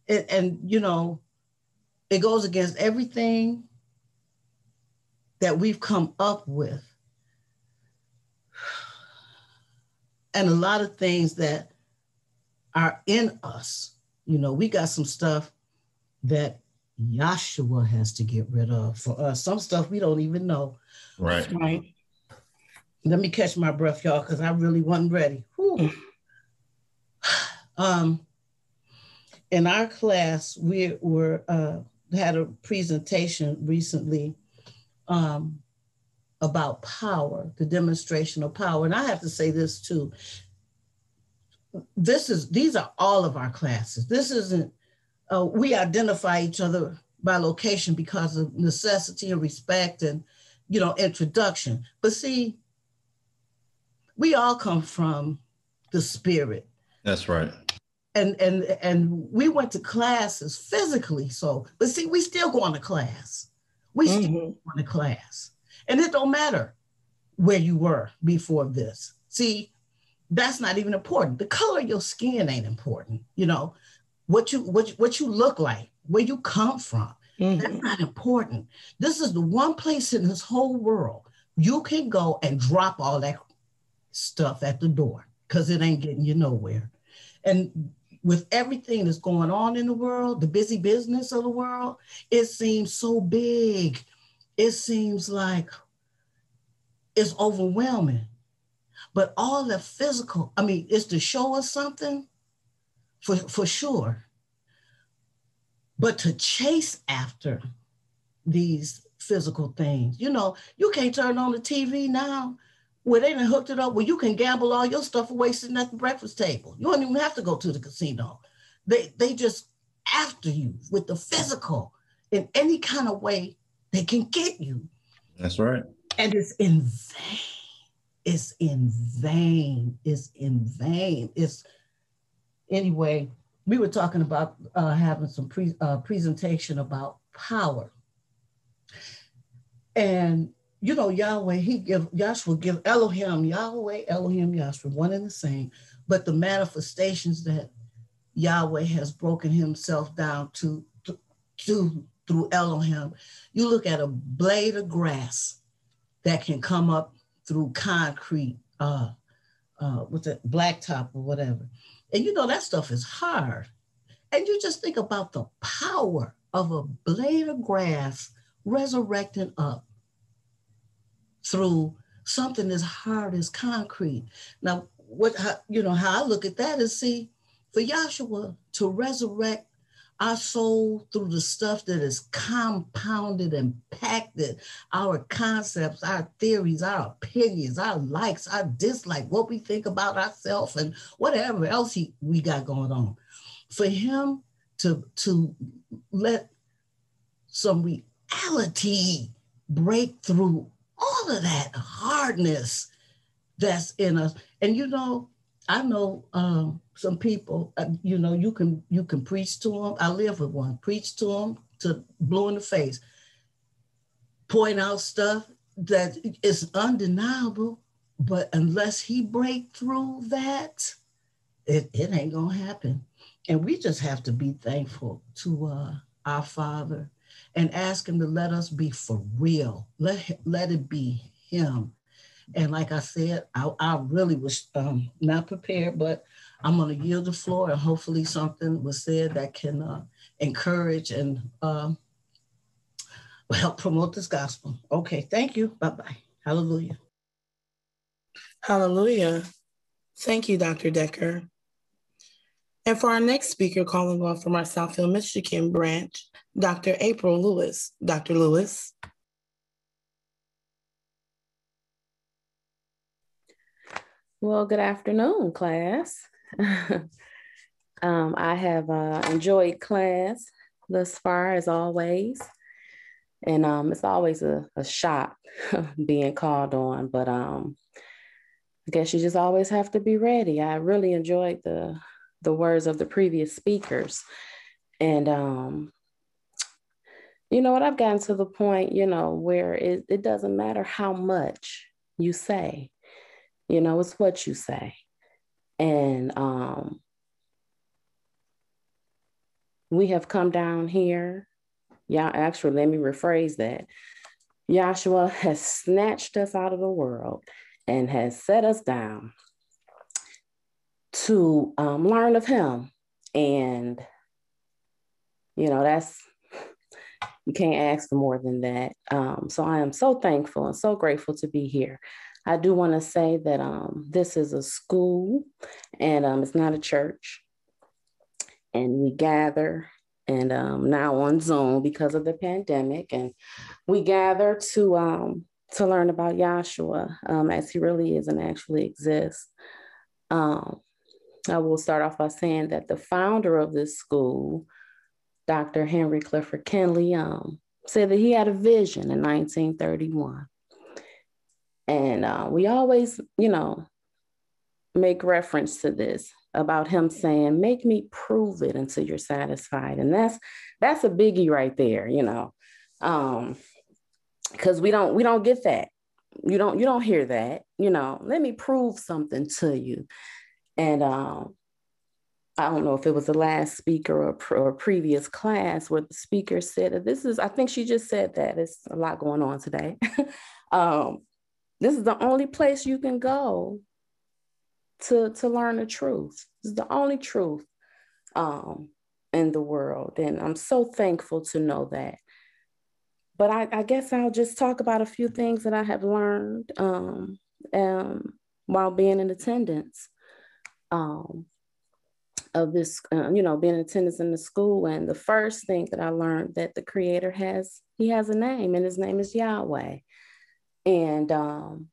And, and, you know, it goes against everything that we've come up with. and a lot of things that are in us. You know, we got some stuff that Yahshua has to get rid of for us. Some stuff we don't even know. Right. Right. Let me catch my breath, y'all, because I really wasn't ready. [sighs] Um, in our class, we were uh, had a presentation recently um, about power, the demonstration of power. And I have to say this too. This is these are all of our classes. This isn't uh, we identify each other by location because of necessity and respect and you know introduction. But see, we all come from the spirit. That's right. And and and we went to classes physically. So, but see, we still going to class. We still Mhm. going to class. And it don't matter where you were before this. See, that's not even important. The color of your skin ain't important. You know, what you what you, what you look like, where you come from. Mhm. That's not important. This is the one place in this whole world you can go and drop all that stuff at the door because it ain't getting you nowhere. And with everything that's going on in the world, the busy business of the world, it seems so big. It seems like it's overwhelming. But all the physical, I mean, it's to show us something for, for sure. But to chase after these physical things, you know, you can't turn on the TV now where they done hooked it up where you can gamble all your stuff away sitting at the breakfast table. You don't even have to go to the casino. They they just after you with the physical in any kind of way they can get you. That's right. And it's in vain. It's in vain. It's in vain. It's anyway. We were talking about uh, having some pre, uh, presentation about power, and you know Yahweh. He give Yahshua give Elohim Yahweh Elohim Yahshua one and the same, but the manifestations that Yahweh has broken Himself down to to, to through Elohim. You look at a blade of grass that can come up through concrete, uh, uh, with the blacktop or whatever. And you know, that stuff is hard. And you just think about the power of a blade of grass resurrecting up through something as hard as concrete. Now, what you know, how I look at that is see, for Yahshua to resurrect our soul through the stuff that is compounded and packed our concepts, our theories, our opinions, our likes, our dislikes, what we think about ourselves, and whatever else he, we got going on. For him to, to let some reality break through all of that hardness that's in us. And you know, I know um, some people. Uh, you know, you can you can preach to them. I live with one. Preach to them to blue in the face. Point out stuff that is undeniable, but unless he break through that, it, it ain't gonna happen. And we just have to be thankful to uh, our Father and ask Him to let us be for real. Let let it be Him. And like I said, I, I really was um, not prepared, but I'm going to yield the floor and hopefully something was said that can uh, encourage and um, help promote this gospel. Okay, thank you. Bye bye. Hallelujah. Hallelujah. Thank you, Dr. Decker. And for our next speaker, calling on from our Southfield, Michigan branch, Dr. April Lewis. Dr. Lewis. Well, good afternoon, class. [laughs] um, I have uh, enjoyed class thus far, as always. And um, it's always a, a shock [laughs] being called on, but um, I guess you just always have to be ready. I really enjoyed the the words of the previous speakers, and um, you know what? I've gotten to the point, you know, where it, it doesn't matter how much you say, you know, it's what you say, and um, we have come down here. Yeah, actually, let me rephrase that. Yahshua [laughs] has snatched us out of the world and has set us down. to um, learn of him. And, you know, that's, you can't ask for more than that. Um, so I am so thankful and so grateful to be here. I do want to say that um, this is a school and um, it's not a church. And we gather and um, now on Zoom because of the pandemic. And we gather to um, to learn about Yahshua um, as he really is and actually exists. I will start off by saying that the founder of this school, Dr. Henry Clifford Kinley, um, said that he had a vision in 1931. And uh, we always, you know, make reference to this about him saying, make me prove it until you're satisfied. And that's that's a biggie right there, you know. Um, because we don't we don't get that. You don't you don't hear that, you know. Let me prove something to you. And um I don't know if it was the last speaker or, or previous class where the speaker said that this is, I think she just said that. It's a lot going on today. [laughs] um, this is the only place you can go to to learn the truth. It's the only truth um, in the world, and I'm so thankful to know that. But I, I guess I'll just talk about a few things that I have learned um, um, while being in attendance um, of this, uh, you know, being in attendance in the school. And the first thing that I learned that the Creator has, He has a name, and His name is Yahweh. And um,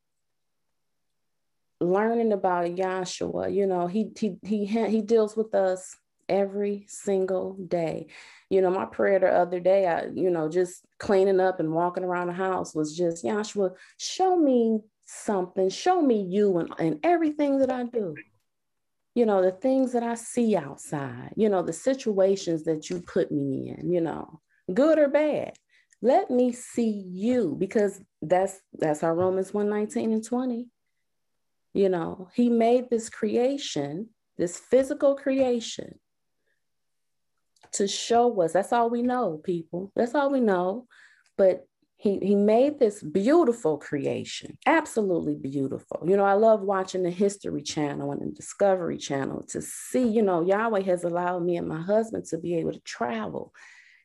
learning about Yahshua, you know, he he he he deals with us every single day. You know, my prayer the other day, I, you know, just cleaning up and walking around the house was just, Yahshua, show me something, show me you and, and everything that I do. You know, the things that I see outside, you know, the situations that you put me in, you know, good or bad. Let me see you because that's that's our Romans 119 and 20 you know, he made this creation, this physical creation, to show us. That's all we know, people. That's all we know. But he, he made this beautiful creation, absolutely beautiful. You know, I love watching the History Channel and the Discovery Channel to see, you know, Yahweh has allowed me and my husband to be able to travel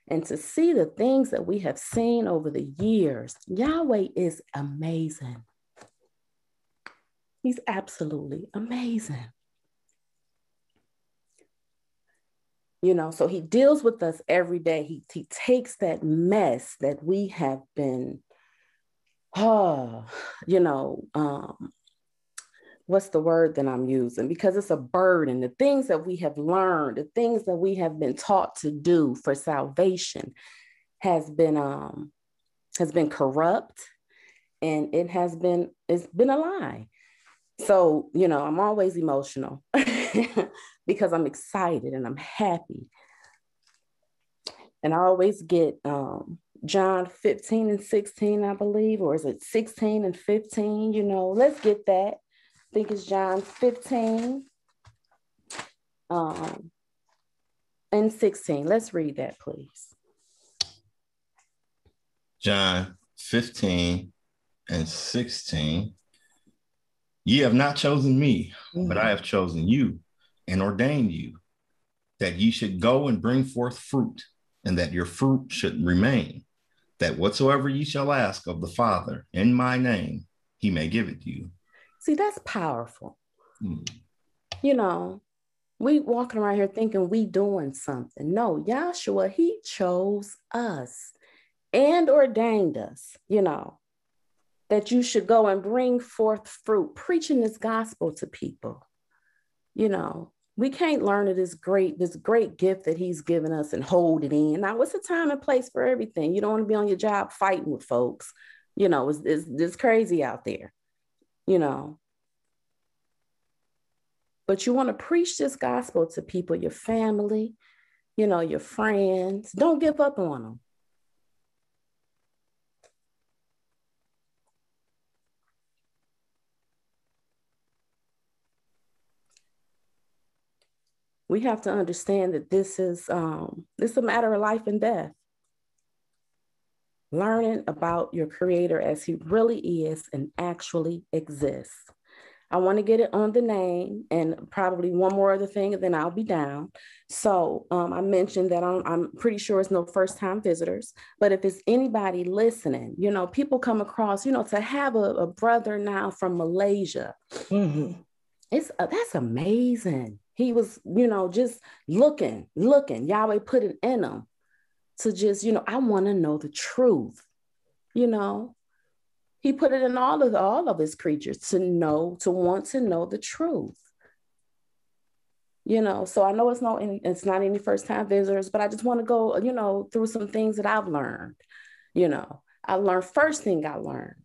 and to see the things that we have seen over the years. Yahweh is amazing. He's absolutely amazing. You know, so he deals with us every day. He, he takes that mess that we have been, oh, you know, um, what's the word that I'm using? Because it's a burden. The things that we have learned, the things that we have been taught to do for salvation has been um has been corrupt and it has been it's been a lie. So, you know, I'm always emotional [laughs] because I'm excited and I'm happy. And I always get um, John 15 and 16, I believe, or is it 16 and 15? You know, let's get that. I think it's John 15 um, and 16. Let's read that, please. John 15 and 16. Ye have not chosen me, mm-hmm. but I have chosen you and ordained you that ye should go and bring forth fruit, and that your fruit should remain, that whatsoever ye shall ask of the Father in my name, he may give it you. See, that's powerful. Mm. You know, we walking around here thinking we doing something. No, Yahshua, he chose us and ordained us, you know that you should go and bring forth fruit, preaching this gospel to people. You know, we can't learn of this great, this great gift that he's given us and hold it in. Now, what's the time and place for everything? You don't want to be on your job fighting with folks. You know, it's, it's, it's crazy out there, you know. But you want to preach this gospel to people, your family, you know, your friends. Don't give up on them. We have to understand that this is um, this is a matter of life and death. Learning about your creator as he really is and actually exists. I want to get it on the name and probably one more other thing, and then I'll be down. So um, I mentioned that I'm, I'm pretty sure it's no first time visitors, but if it's anybody listening, you know, people come across, you know, to have a, a brother now from Malaysia, mm-hmm. it's uh, that's amazing. He was, you know, just looking, looking. Yahweh put it in him to just, you know, I want to know the truth, you know, he put it in all of all of his creatures to know, to want to know the truth. You know, so I know it's not it's not any first time visitors, but I just want to go, you know, through some things that I've learned. You know, I learned first thing I learned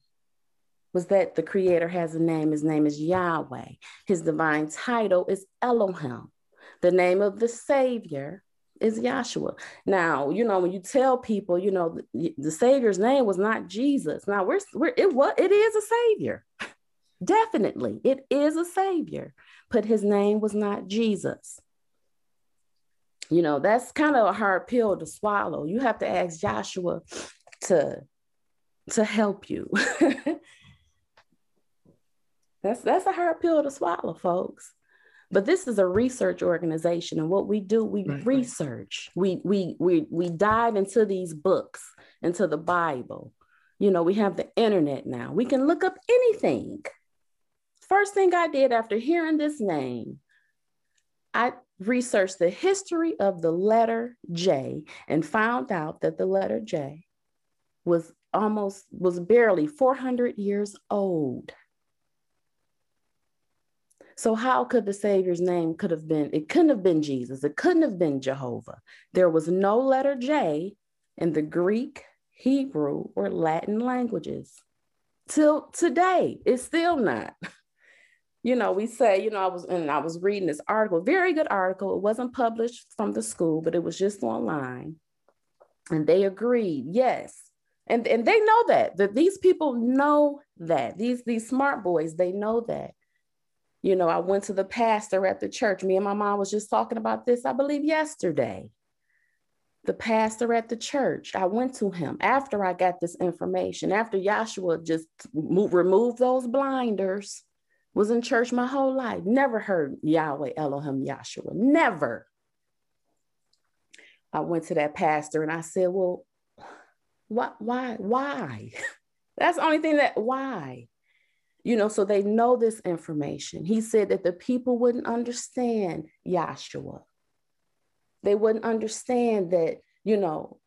was that the creator has a name. His name is Yahweh. His divine title is Elohim. The name of the Savior is Yahshua. Now, you know, when you tell people, you know, the, the Savior's name was not Jesus. Now we're, we're it what it is a Savior. [laughs] Definitely, it is a Savior, but his name was not Jesus. You know, that's kind of a hard pill to swallow. You have to ask Yahshua to to help you. [laughs] that's that's a hard pill to swallow, folks. But this is a research organization and what we do we right, research. Right. we we we we dive into these books into the bible. You know we have the internet now. We can look up anything. First thing i did after hearing this name i researched the history of the letter j and found out that the letter j was almost was barely 400 years old so how could the Savior's name could have been? It couldn't have been Jesus. It couldn't have been Jehovah. There was no letter J in the Greek, Hebrew, or Latin languages. Till today, it's still not. [laughs] You know, we say, you know, I was and I was reading this article, very good article. It wasn't published from the school, but it was just online. And they agreed, yes. And, and they know that, that these people know that. These, these smart boys, they know that you know, I went to the pastor at the church. Me and my mom was just talking about this, I believe, yesterday. The pastor at the church, I went to him after I got this information, after Yahshua just move, removed those blinders, was in church my whole life, never heard Yahweh Elohim Yahshua, never. I went to that pastor and I said, Well, why, why, why? [laughs] That's the only thing that, why? You know, so they know this information. He said that the people wouldn't understand Yahshua. They wouldn't understand that, you know,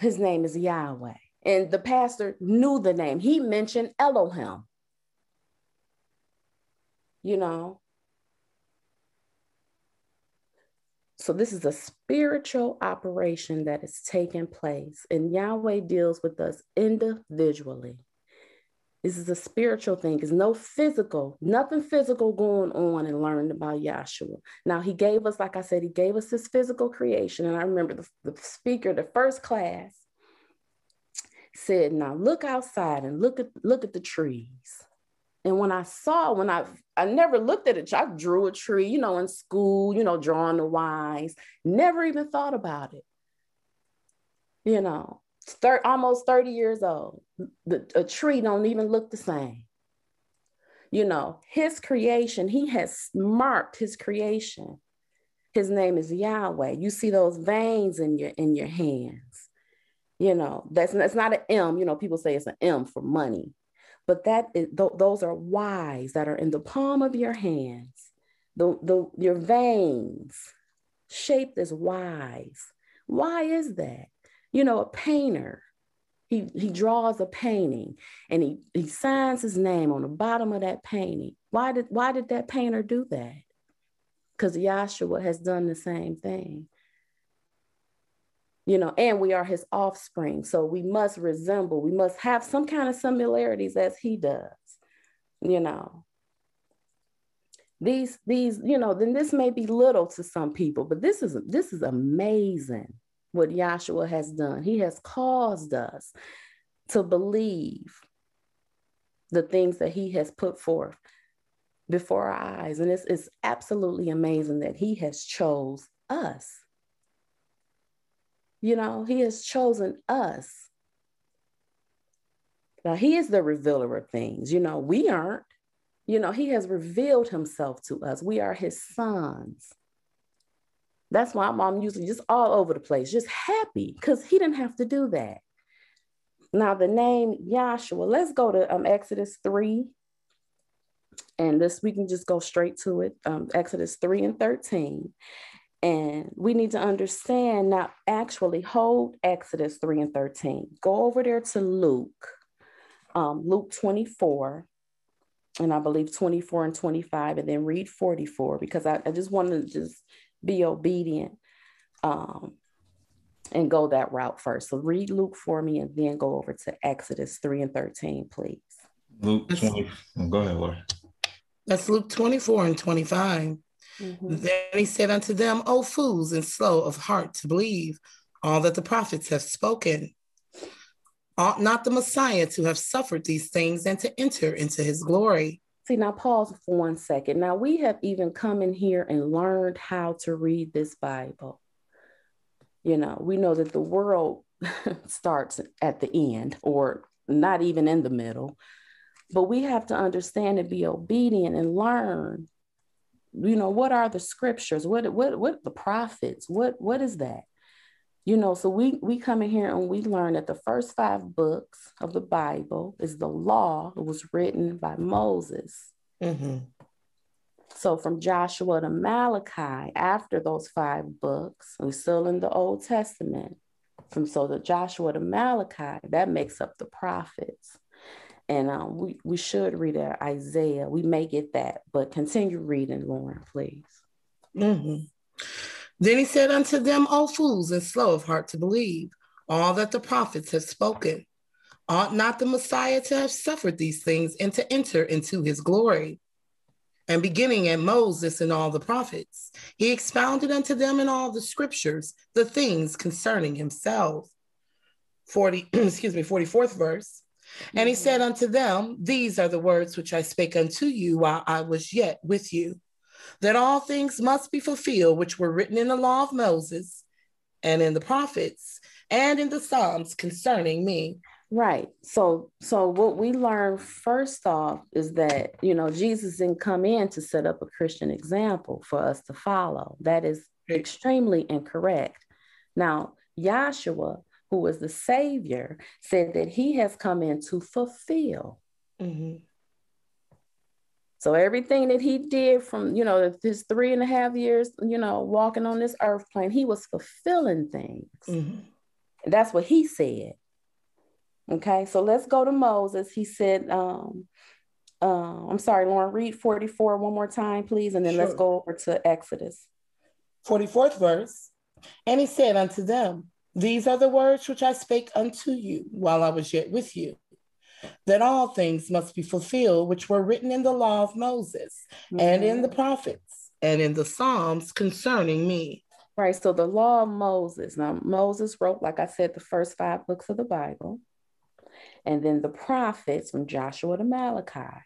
his name is Yahweh. And the pastor knew the name. He mentioned Elohim. You know, So, this is a spiritual operation that is taking place, and Yahweh deals with us individually. This is a spiritual thing. It's no physical, nothing physical going on and learning about Yahshua. Now, he gave us, like I said, he gave us this physical creation. And I remember the, the speaker, the first class, said, Now look outside and look at look at the trees. And when I saw, when I I never looked at it, I drew a tree, you know, in school, you know, drawing the wise, never even thought about it. You know, thir- almost 30 years old. The, a tree don't even look the same. You know, his creation, he has marked his creation. His name is Yahweh. You see those veins in your in your hands. You know, that's that's not an M. You know, people say it's an M for money, but that is, th- those are Y's that are in the palm of your hands. The, the your veins shaped as Y's. Why is that? You know, a painter. He, he draws a painting and he, he signs his name on the bottom of that painting. Why did, why did that painter do that? Because Yahshua has done the same thing. You know, and we are his offspring. So we must resemble, we must have some kind of similarities as he does, you know. These, these, you know, then this may be little to some people, but this is this is amazing what Yahshua has done. He has caused us to believe the things that he has put forth before our eyes. And it's, it's absolutely amazing that he has chose us. You know, he has chosen us. Now he is the revealer of things. You know, we aren't. You know, he has revealed himself to us. We are his sons. That's why I'm usually just all over the place, just happy because he didn't have to do that. Now, the name Yahshua, let's go to um, Exodus 3. And this, we can just go straight to it um, Exodus 3 and 13. And we need to understand now, actually, hold Exodus 3 and 13. Go over there to Luke, um, Luke 24, and I believe 24 and 25, and then read 44 because I, I just want to just be obedient um, and go that route first. So read Luke for me and then go over to Exodus 3 and 13, please. Luke 20. Go ahead, Lord. That's Luke 24 and 25. Mm-hmm. Then he said unto them, O fools and slow of heart to believe all that the prophets have spoken. Ought not the Messiah to have suffered these things and to enter into his glory? See, now pause for one second. Now, we have even come in here and learned how to read this Bible. You know, we know that the world [laughs] starts at the end or not even in the middle, but we have to understand and be obedient and learn. You know, what are the scriptures? What what what the prophets? What what is that? You know so we we come in here and we learn that the first five books of the bible is the law that was written by moses mm-hmm. so from joshua to malachi after those five books we're still in the old testament from so the joshua to malachi that makes up the prophets and um, we, we should read isaiah we may get that but continue reading lauren please mm-hmm. Then he said unto them, O fools and slow of heart to believe all that the prophets have spoken. Ought not the Messiah to have suffered these things and to enter into his glory? And beginning at Moses and all the prophets, he expounded unto them in all the scriptures the things concerning himself. 40, [clears throat] excuse me, 44th verse. And he mm-hmm. said unto them, These are the words which I spake unto you while I was yet with you that all things must be fulfilled which were written in the law of Moses and in the prophets and in the Psalms concerning me. Right. So so what we learn first off is that, you know, Jesus didn't come in to set up a Christian example for us to follow. That is extremely incorrect. Now, Yahshua, who was the savior, said that he has come in to fulfill. Mm-hmm. So everything that he did from, you know, his three and a half years, you know, walking on this earth plane, he was fulfilling things. Mm-hmm. That's what he said. Okay, so let's go to Moses. He said, um, uh, I'm sorry, Lauren, read 44 one more time, please, and then sure. let's go over to Exodus. 44th verse. And he said unto them, These are the words which I spake unto you while I was yet with you that all things must be fulfilled which were written in the law of Moses mm-hmm. and in the prophets and in the Psalms concerning me. Right. So the law of Moses. Now, Moses wrote, like I said, the first five books of the Bible, and then the prophets from Joshua to Malachi.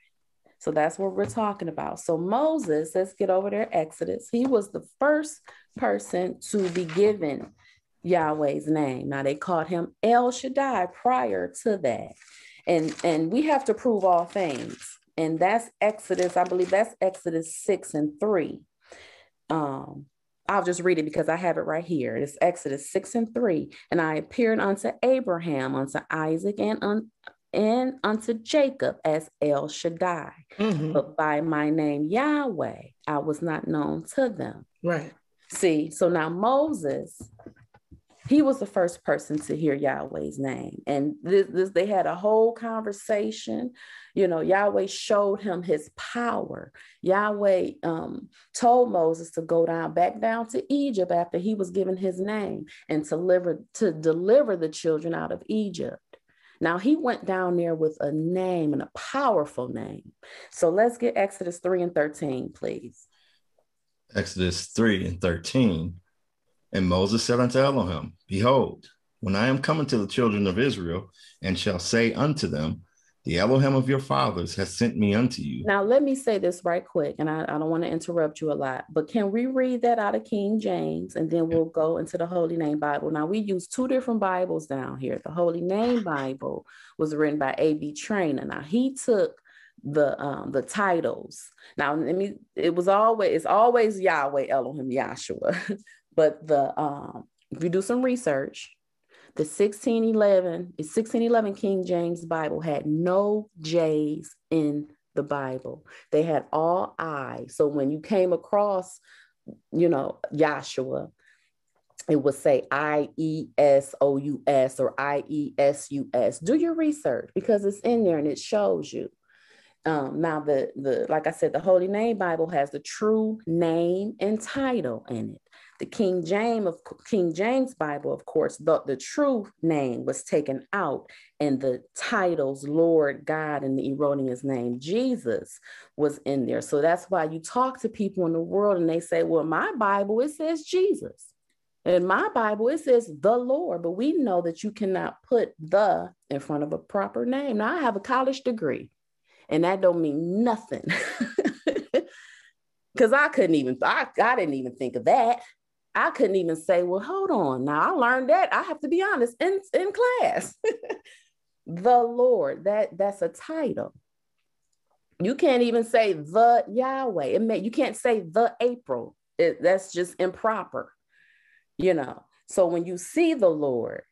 So that's what we're talking about. So Moses, let's get over there, Exodus. He was the first person to be given Yahweh's name. Now they called him El Shaddai prior to that and and we have to prove all things and that's exodus i believe that's exodus 6 and 3 um I'll just read it because I have it right here. It's Exodus 6 and 3. And I appeared unto Abraham, unto Isaac, and, un- and unto Jacob as El Shaddai. Mm-hmm. But by my name Yahweh, I was not known to them. Right. See, so now Moses he was the first person to hear Yahweh's name. And this, this, they had a whole conversation. You know, Yahweh showed him his power. Yahweh um, told Moses to go down, back down to Egypt after he was given his name and to deliver, to deliver the children out of Egypt. Now he went down there with a name and a powerful name. So let's get Exodus 3 and 13, please. Exodus 3 and 13. And Moses said unto Elohim, Behold, when I am coming to the children of Israel, and shall say unto them, The Elohim of your fathers has sent me unto you. Now, let me say this right quick, and I, I don't want to interrupt you a lot, but can we read that out of King James and then we'll go into the Holy Name Bible? Now, we use two different Bibles down here. The Holy Name Bible was written by A.B. Traina. Now, he took the um the titles. Now, let me it was always it's always Yahweh Elohim Yahshua, [laughs] but the um if you do some research, the 1611 1611 King James Bible had no J's in the Bible. They had all I. So when you came across, you know, Joshua, it would say I E S O U S or I E S U S. Do your research because it's in there and it shows you. Um, now the the like I said, the Holy Name Bible has the true name and title in it. The King James of King James Bible, of course, the, the true name was taken out, and the titles Lord God and the erroneous name Jesus was in there. So that's why you talk to people in the world and they say, Well, my Bible, it says Jesus. In my Bible, it says the Lord, but we know that you cannot put the in front of a proper name. Now, I have a college degree, and that don't mean nothing. [laughs] Because I couldn't even, I, I didn't even think of that. I couldn't even say, well, hold on. Now I learned that. I have to be honest in, in class. [laughs] the Lord, that that's a title. You can't even say the Yahweh. It may, you can't say the April. It, that's just improper you know. So when you see the Lord,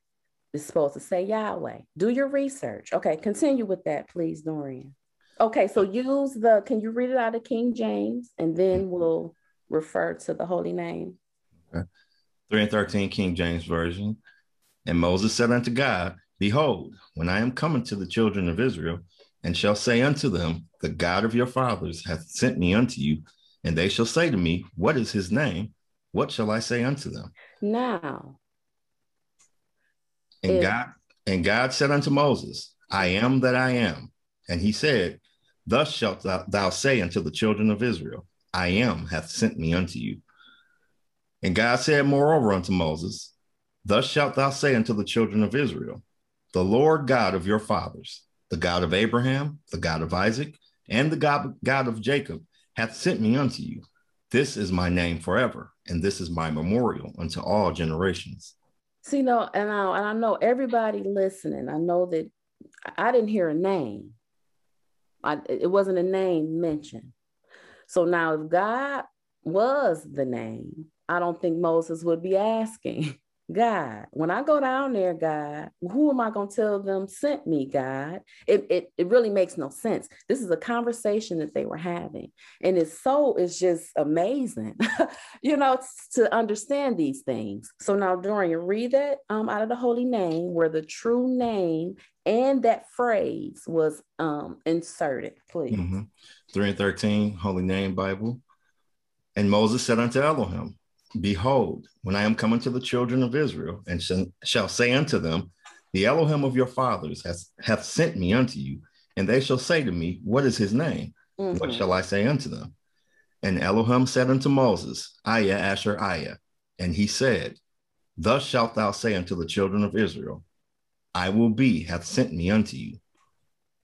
it's supposed to say Yahweh. Do your research. Okay, continue with that, please, Dorian. Okay, so use the, can you read it out of King James and then mm-hmm. we'll refer to the holy name? Okay. 3 and 13 King James Version. And Moses said unto God, Behold, when I am coming to the children of Israel, and shall say unto them, The God of your fathers hath sent me unto you, and they shall say to me, What is his name? What shall I say unto them? Now. And if, God and God said unto Moses, I am that I am. And he said, Thus shalt thou, thou say unto the children of Israel, I am hath sent me unto you. And God said moreover unto Moses, Thus shalt thou say unto the children of Israel, The Lord God of your fathers, the God of Abraham, the God of Isaac, and the God, God of Jacob, hath sent me unto you. This is my name forever, and this is my memorial unto all generations. See, no, and I, and I know everybody listening, I know that I didn't hear a name. I, it wasn't a name mentioned. So now, if God was the name, I don't think Moses would be asking, [laughs] God, when I go down there, God, who am I going to tell them sent me, God? It, it, it really makes no sense. This is a conversation that they were having. And it's so, it's just amazing, [laughs] you know, to understand these things. So now, Dorian, read that um, out of the holy name where the true name and that phrase was um, inserted, please. Mm-hmm. 3 and 13, Holy Name Bible. And Moses said unto Elohim, Behold, when I am coming to the children of Israel, and shall say unto them, The Elohim of your fathers has, hath sent me unto you, and they shall say to me, What is his name? Mm-hmm. What shall I say unto them? And Elohim said unto Moses, Ayah Asher Ayah. And he said, Thus shalt thou say unto the children of Israel, I will be, hath sent me unto you.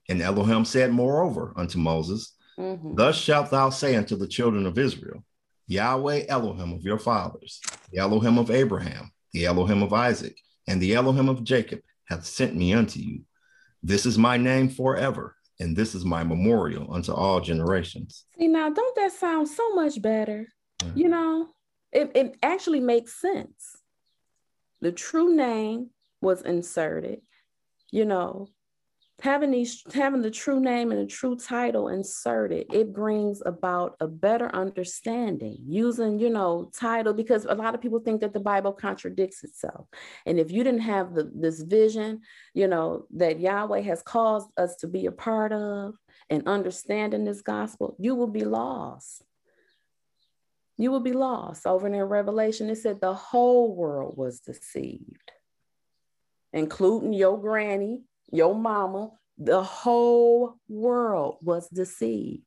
And Elohim said moreover unto Moses, mm-hmm. Thus shalt thou say unto the children of Israel, Yahweh Elohim of your fathers, the Elohim of Abraham, the Elohim of Isaac, and the Elohim of Jacob hath sent me unto you. This is my name forever, and this is my memorial unto all generations. See, now, don't that sound so much better? Yeah. You know, it, it actually makes sense. The true name was inserted, you know, having these having the true name and the true title inserted it brings about a better understanding using you know title because a lot of people think that the bible contradicts itself. And if you didn't have the, this vision you know that yahweh has caused us to be a part of and understanding this gospel you will be lost. You will be lost. Over in revelation it said the whole world was deceived including your granny your mama, the whole world was deceived.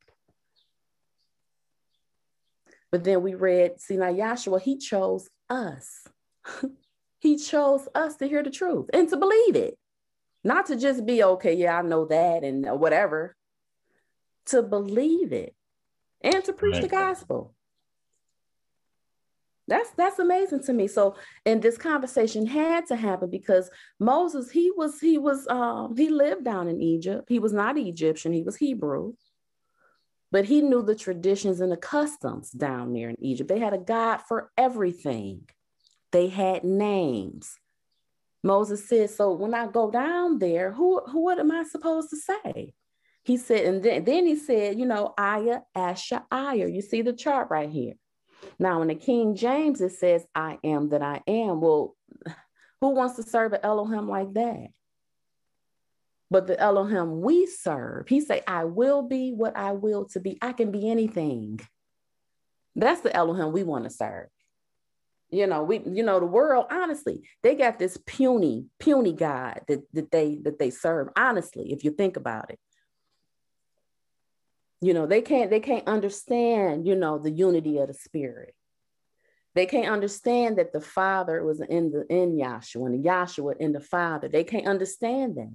But then we read, see now Yahshua, he chose us. [laughs] he chose us to hear the truth and to believe it. Not to just be, okay, yeah, I know that and whatever. To believe it and to preach right. the gospel. That's that's amazing to me. So, and this conversation had to happen because Moses, he was he was um he lived down in Egypt. He was not Egyptian, he was Hebrew. But he knew the traditions and the customs down there in Egypt. They had a God for everything. They had names. Moses said, So when I go down there, who, who what am I supposed to say? He said, and then, then he said, you know, Aya, Asha, Aya. You see the chart right here. Now, in the King James, it says, I am that I am. Well, who wants to serve an Elohim like that? But the Elohim we serve, he say, I will be what I will to be. I can be anything. That's the Elohim we want to serve. You know, we, you know, the world, honestly, they got this puny, puny God that, that they that they serve. Honestly, if you think about it. You know, they can't, they can't understand, you know, the unity of the spirit. They can't understand that the Father was in the in Yahshua and Yahshua in the Father. They can't understand that.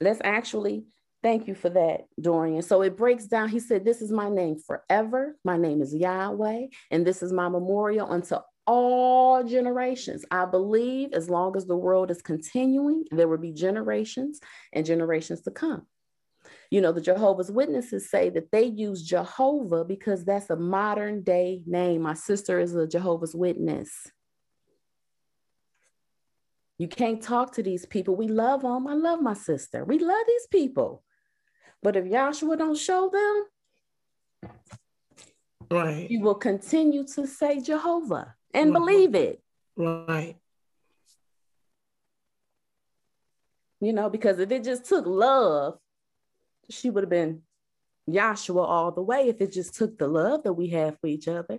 Let's actually thank you for that, Dorian. So it breaks down. He said, This is my name forever. My name is Yahweh, and this is my memorial unto all generations. I believe as long as the world is continuing, there will be generations and generations to come. You know, the Jehovah's Witnesses say that they use Jehovah because that's a modern day name. My sister is a Jehovah's Witness. You can't talk to these people. We love them. I love my sister. We love these people. But if Yahshua don't show them, right, you will continue to say Jehovah and right. believe it. Right. You know, because if it just took love, she would have been Yahshua all the way if it just took the love that we have for each other.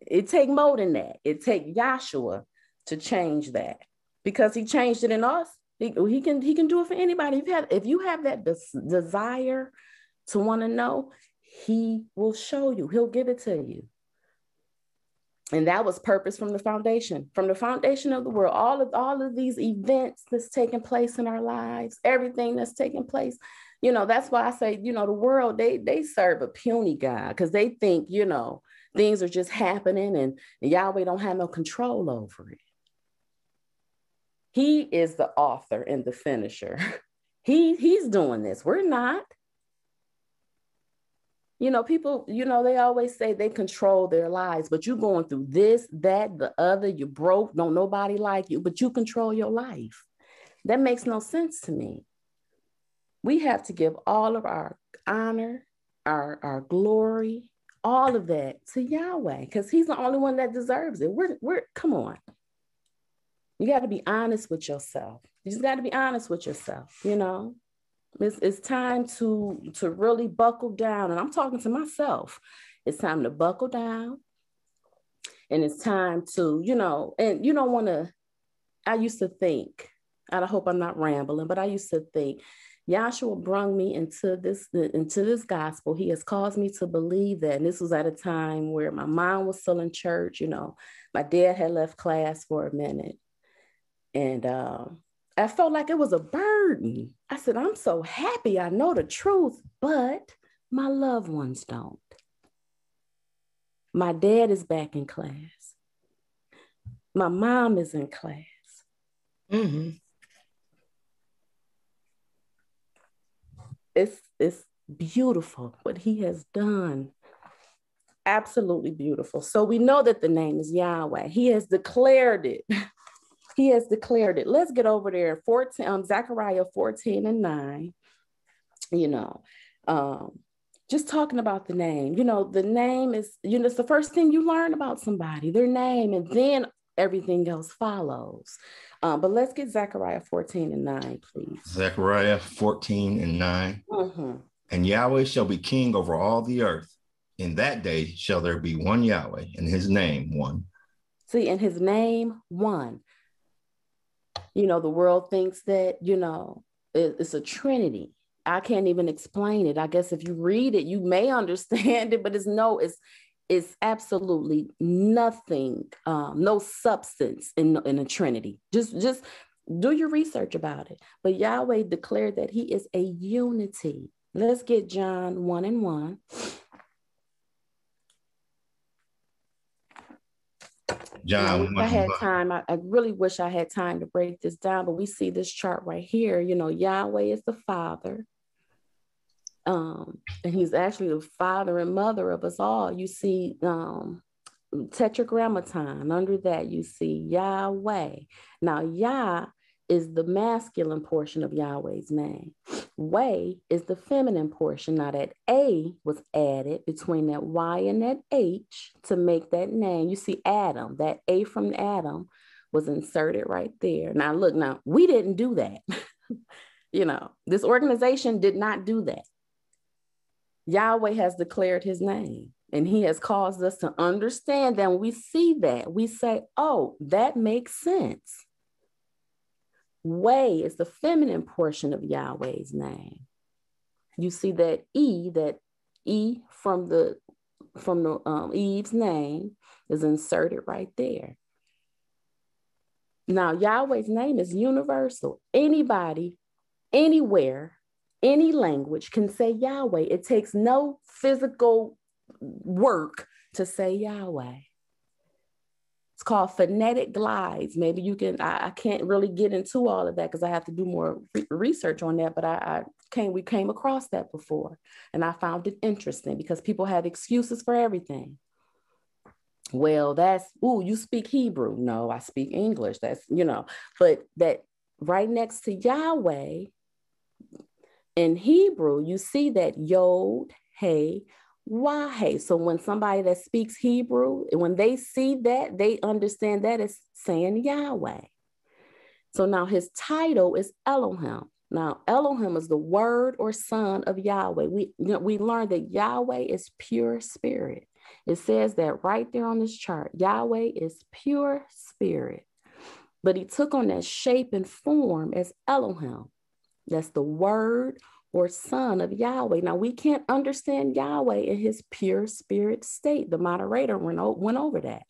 It take more than that. It take Yahshua to change that because he changed it in us. He, he can he can do it for anybody. If you have, if you have that des- desire to want to know, he will show you. He'll give it to you. And that was purpose from the foundation, from the foundation of the world. All of all of these events that's taking place in our lives, everything that's taking place. You know, that's why I say, you know, the world they they serve a puny God because they think, you know, things are just happening and Yahweh don't have no control over it. He is the author and the finisher. [laughs] he he's doing this. We're not. You know, people, you know, they always say they control their lives, but you're going through this, that, the other, you broke, don't nobody like you, but you control your life. That makes no sense to me. We have to give all of our honor, our, our glory, all of that to Yahweh, because He's the only one that deserves it. We're, we're come on. You got to be honest with yourself. You just got to be honest with yourself, you know. It's, it's time to to really buckle down. And I'm talking to myself. It's time to buckle down. And it's time to, you know, and you don't want to, I used to think, I hope I'm not rambling, but I used to think Yahshua brought me into this into this gospel. He has caused me to believe that. And this was at a time where my mom was still in church. You know, my dad had left class for a minute, and um, I felt like it was a burden. I said, I'm so happy I know the truth, but my loved ones don't. My dad is back in class. My mom is in class. Mm-hmm. It's it's beautiful what he has done. Absolutely beautiful. So we know that the name is Yahweh. He has declared it. [laughs] He has declared it. Let's get over there. 14, um, Zechariah 14 and 9. You know, um, just talking about the name. You know, the name is, you know, it's the first thing you learn about somebody, their name, and then everything else follows. Um, but let's get Zechariah 14 and 9, please. Zechariah 14 and 9. Mm-hmm. And Yahweh shall be king over all the earth. In that day shall there be one Yahweh, and his name one. See, in his name one you know the world thinks that you know it's a trinity i can't even explain it i guess if you read it you may [laughs] understand it but it's no it's it's absolutely nothing um, no substance in, in a trinity just just do your research about it but yahweh declared that he is a unity let's get john 1 and 1 John, I had time. I, I, really wish I had time to break this down, but we see this chart right here. You know, Yahweh is the Father. Um, and he's actually the father and mother of us all. You see um tetragrammaton. Under that, you see Yahweh. Now, Yah is the masculine portion of Yahweh's name. Way is the feminine portion. Now that A was added between that Y and that H to make that name. You see Adam, that A from Adam was inserted right there. Now look, now we didn't do that. [laughs] you know, this organization did not do that. Yahweh has declared his name and he has caused us to understand that when we see that, we say, oh, that makes sense. Way is the feminine portion of Yahweh's name. You see that E, that E from the from the um, Eve's name is inserted right there. Now, Yahweh's name is universal. Anybody, anywhere, any language can say Yahweh. It takes no physical work to say Yahweh. It's called phonetic glides. Maybe you can, I, I can't really get into all of that because I have to do more re- research on that, but I, I came, we came across that before and I found it interesting because people have excuses for everything. Well, that's, oh, you speak Hebrew. No, I speak English. That's, you know, but that right next to Yahweh in Hebrew, you see that Yod, Hey, why? So when somebody that speaks Hebrew, when they see that, they understand that it's saying Yahweh. So now his title is Elohim. Now Elohim is the word or son of Yahweh. We, you know, we learned that Yahweh is pure spirit. It says that right there on this chart. Yahweh is pure spirit. But he took on that shape and form as Elohim. That's the word or son of Yahweh. Now, we can't understand Yahweh in his pure spirit state. The moderator went, went over that.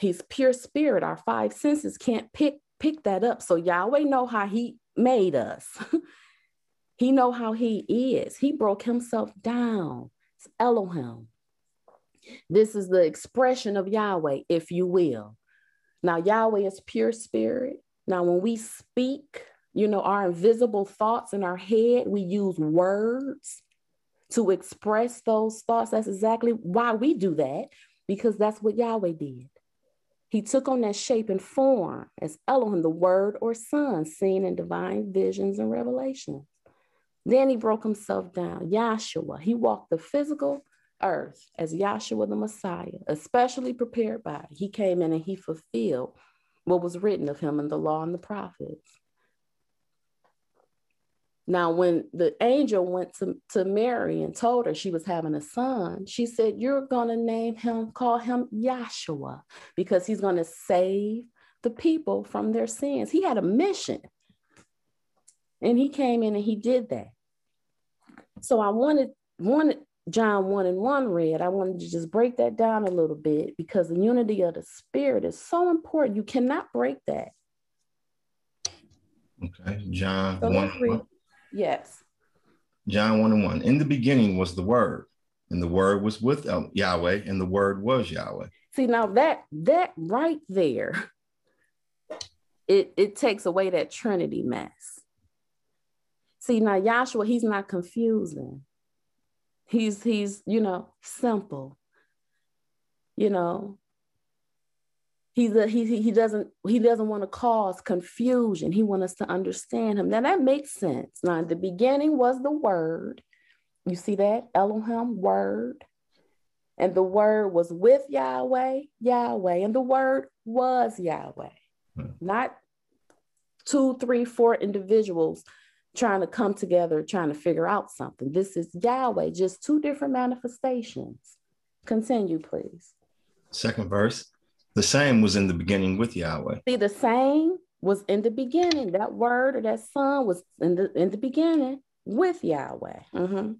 His pure spirit. Our five senses can't pick, pick that up. So Yahweh know how he made us. [laughs] he know how he is. He broke himself down. It's Elohim. This is the expression of Yahweh, if you will. Now, Yahweh is pure spirit. Now, when we speak, you know, our invisible thoughts in our head. We use words to express those thoughts. That's exactly why we do that, because that's what Yahweh did. He took on that shape and form as Elohim, the word or son, seen in divine visions and revelations. Then he broke himself down. Yahshua, he walked the physical earth as Yahshua the Messiah, especially prepared by. He came in and he fulfilled what was written of him in the law and the prophets. Now, when the angel went to, to Mary and told her she was having a son, she said, You're going to name him, call him Yahshua, because he's going to save the people from their sins. He had a mission. And he came in and he did that. So I wanted, wanted John 1 and 1 read. I wanted to just break that down a little bit because the unity of the spirit is so important. You cannot break that. Okay, John so 1. Yes. John 1 and 1. In the beginning was the word, and the word was with Yahweh, and the word was Yahweh. See, now that that right there, it, it takes away that Trinity mess. See, now Yahshua, he's not confusing. He's he's, you know, simple. You know, He's a, he, he doesn't he doesn't want to cause confusion. He wants us to understand him. Now that makes sense. Now the beginning was the word. You see that Elohim word, and the word was with Yahweh, Yahweh, and the word was Yahweh, hmm. not two, three, four individuals trying to come together, trying to figure out something. This is Yahweh, just two different manifestations. Continue, please. Second verse. The same was in the beginning with Yahweh. See, the same was in the beginning. That word or that son was in the in the beginning with Yahweh. Mm-hmm.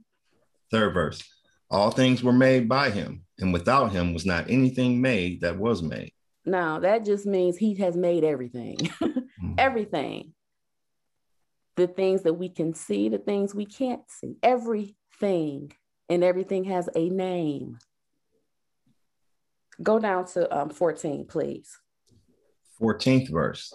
Third verse. All things were made by him, and without him was not anything made that was made. Now that just means he has made everything. [laughs] mm-hmm. Everything. The things that we can see, the things we can't see, everything. And everything has a name. Go down to um, 14, please. 14th verse.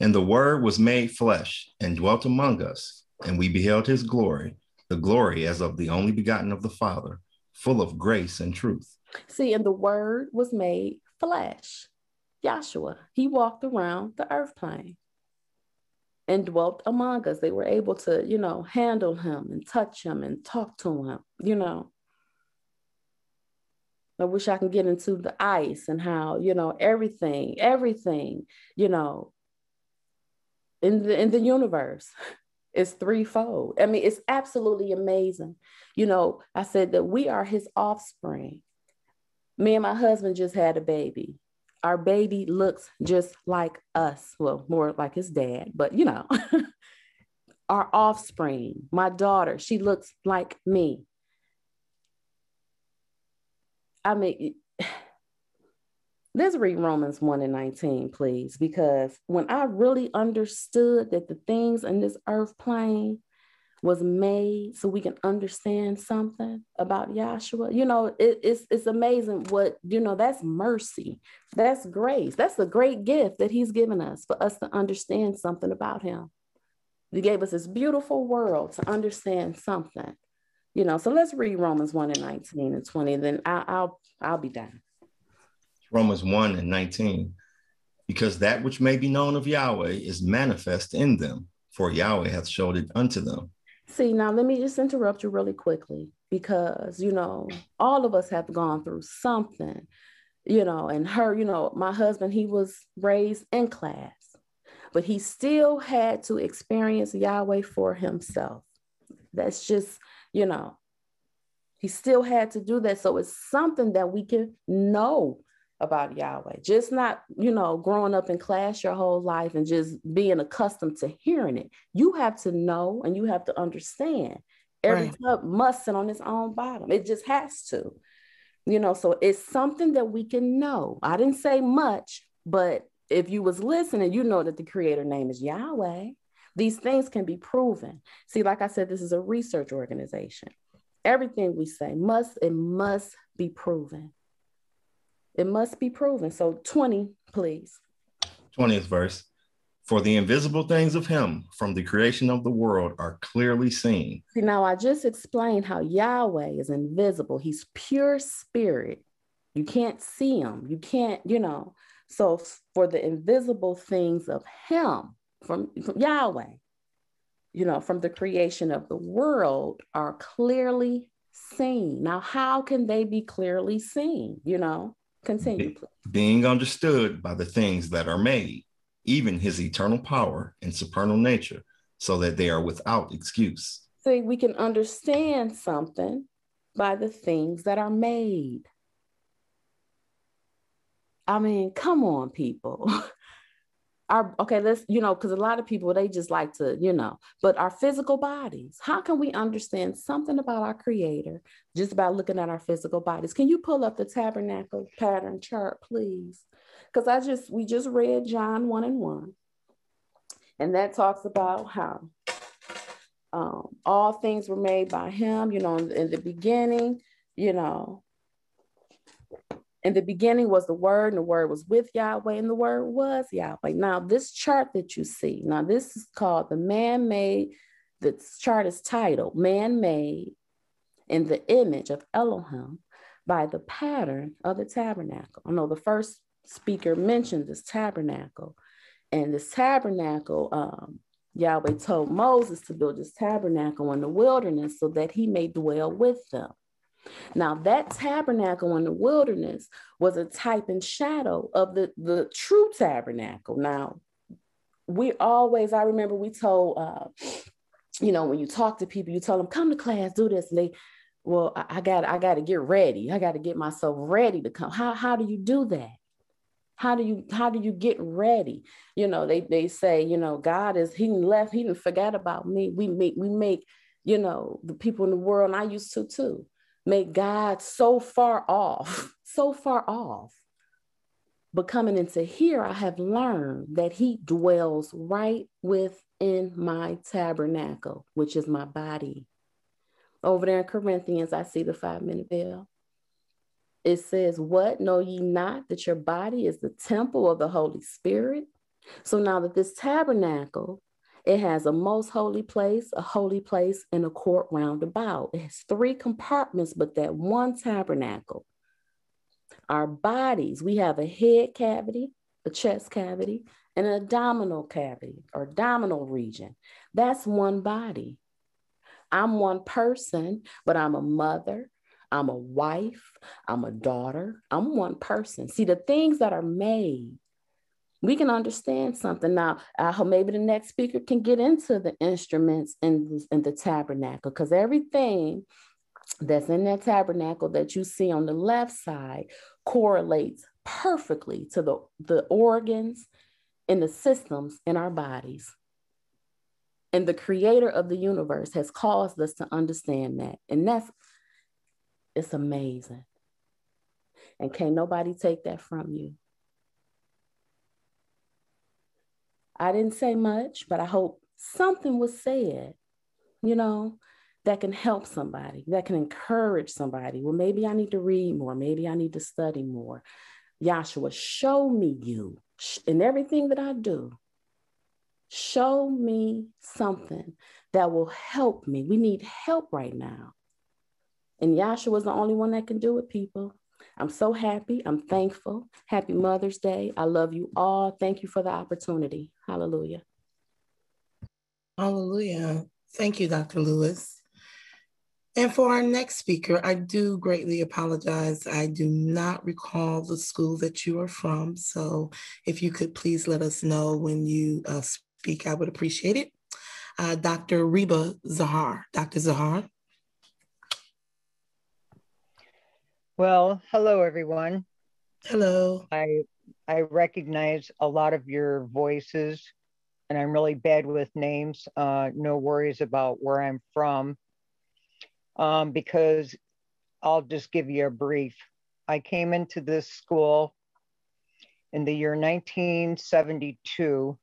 And the word was made flesh and dwelt among us, and we beheld his glory, the glory as of the only begotten of the Father, full of grace and truth. See, and the word was made flesh. Yahshua, he walked around the earth plane and dwelt among us. They were able to, you know, handle him and touch him and talk to him, you know. I wish I can get into the ice and how, you know, everything, everything, you know, in the in the universe [laughs] is threefold. I mean, it's absolutely amazing. You know, I said that we are his offspring. Me and my husband just had a baby. Our baby looks just like us. Well, more like his dad, but you know, [laughs] our offspring, my daughter, she looks like me. I mean, let's read Romans 1 and 19, please, because when I really understood that the things in this earth plane was made so we can understand something about Yahshua, you know, it, it's, it's amazing what, you know, that's mercy. That's grace. That's a great gift that he's given us for us to understand something about him. He gave us this beautiful world to understand something you know so let's read romans 1 and 19 and 20 and then I'll, I'll i'll be done. Romans 1 and 19 because that which may be known of yahweh is manifest in them for yahweh hath showed it unto them. See now let me just interrupt you really quickly because you know all of us have gone through something you know and her you know my husband he was raised in class but he still had to experience yahweh for himself. That's just you know, he still had to do that. So it's something that we can know about Yahweh, just not, you know, growing up in class your whole life and just being accustomed to hearing it. You have to know and you have to understand. Every right. cup must sit on its own bottom. It just has to, you know. So it's something that we can know. I didn't say much, but if you was listening, you know that the creator name is Yahweh. These things can be proven. See, like I said, this is a research organization. Everything we say must, it must be proven. It must be proven. So 20, please. 20th verse. For the invisible things of him from the creation of the world are clearly seen. See, now I just explained how Yahweh is invisible. He's pure spirit. You can't see him. You can't, you know. So for the invisible things of him, from, from Yahweh, you know, from the creation of the world are clearly seen. Now, how can they be clearly seen? You know, continue. Please. Being understood by the things that are made, even his eternal power and supernal nature, so that they are without excuse. See, we can understand something by the things that are made. I mean, come on, people. [laughs] our okay let's you know because a lot of people they just like to you know but our physical bodies how can we understand something about our creator just by looking at our physical bodies? Can you pull up the tabernacle pattern chart please? Because i just we just read john 1 and 1 and that talks about how um, all things were made by him you know in, in the beginning you know in the beginning was the word, and the word was with Yahweh, and the word was Yahweh. Now, this chart that you see, now this is called the man-made, the chart is titled Man-Made in the Image of Elohim by the pattern of the tabernacle. I know the first speaker mentioned this tabernacle, and this tabernacle, um, Yahweh told Moses to build this tabernacle in the wilderness so that he may dwell with them. Now, that tabernacle in the wilderness was a type and shadow of the, the true tabernacle. Now, we always, I remember we told, uh, you know, when you talk to people, you tell them, come to class, do this. And they, well, I, got I got to get ready. I got to get myself ready to come. How, how do you do that? How do you how do you get ready? You know, they they say, you know, God is he left, he didn't forget about me. We make we make, you know, the people in the world, and I used to too make God so far off, [laughs] so far off. But coming into here, I have learned that He dwells right within my tabernacle, which is my body. Over there in Corinthians, I see the five minute bell. it says, What know ye not that your body is the temple of the Holy Spirit? So now that this tabernacle, it has a most holy place, a holy place, and a court round about. It has three compartments, but that one tabernacle. Our bodies, we have a head cavity, a chest cavity, and an abdominal cavity or abdominal region. That's one body. I'm one person, but I'm a mother, I'm a wife, I'm a daughter, I'm one person. See, the things that are made, we can understand something. Now, I hope maybe the next speaker can get into the instruments in, the, in the tabernacle because everything that's in that tabernacle that you see on the left side correlates perfectly to the, the organs and the systems in our bodies. And the creator of the universe has caused us to understand that. And that's, it's amazing. And can't nobody take that from you. I didn't say much, but I hope something was said, you know, that can help somebody, that can encourage somebody. Well, maybe I need to read more. Maybe I need to study more. Yahshua, show me you in everything that I do. Show me something that will help me. We need help right now. And Yahshua is the only one that can do it, people. I'm so happy. I'm thankful. Happy Mother's Day. I love you all. Thank you for the opportunity. Hallelujah. Hallelujah. Thank you, Dr. Lewis. And for our next speaker, I do greatly apologize. I do not recall the school that you are from. So if you could please let us know when you uh, speak, I would appreciate it. Uh, Dr. Reba Zahar. Dr. Zahar. Well, hello, everyone. Hello. I I recognize a lot of your voices, and I'm really bad with names. Uh, no worries about where I'm from, um, because I'll just give you a brief. I came into this school in the year 1972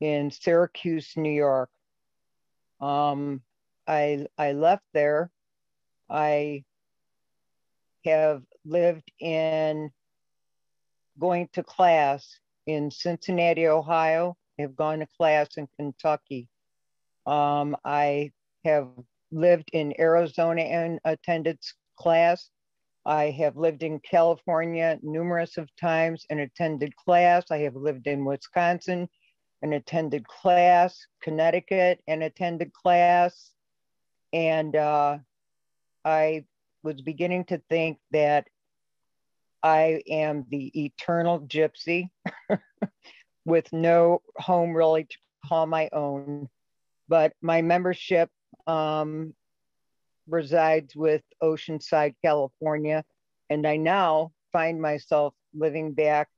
in Syracuse, New York. Um, I I left there. I have lived in going to class in Cincinnati, Ohio. Have gone to class in Kentucky. Um, I have lived in Arizona and attended class. I have lived in California numerous of times and attended class. I have lived in Wisconsin and attended class, Connecticut and attended class. And uh, I was beginning to think that I am the eternal gypsy [laughs] with no home really to call my own. But my membership um, resides with Oceanside, California. And I now find myself living back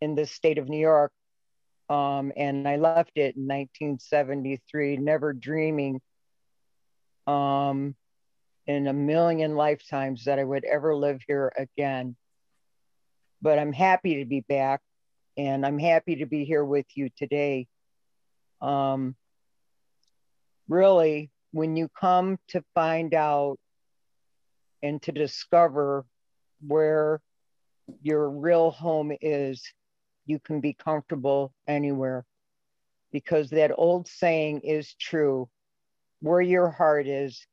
in the state of New York. Um, and I left it in 1973, never dreaming um, in a million lifetimes that I would ever live here again. But I'm happy to be back and I'm happy to be here with you today. Um, really, when you come to find out and to discover where your real home is, you can be comfortable anywhere. Because that old saying is true where your heart is,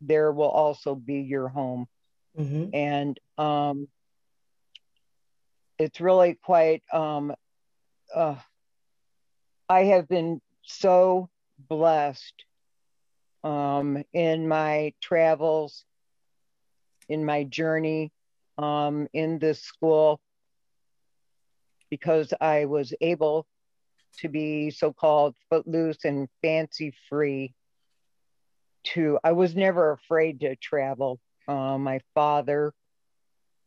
there will also be your home. Mm-hmm. And um, it's really quite, um, uh, I have been so blessed um, in my travels, in my journey um, in this school, because I was able to be so called footloose and fancy free to, I was never afraid to travel. Uh, my father,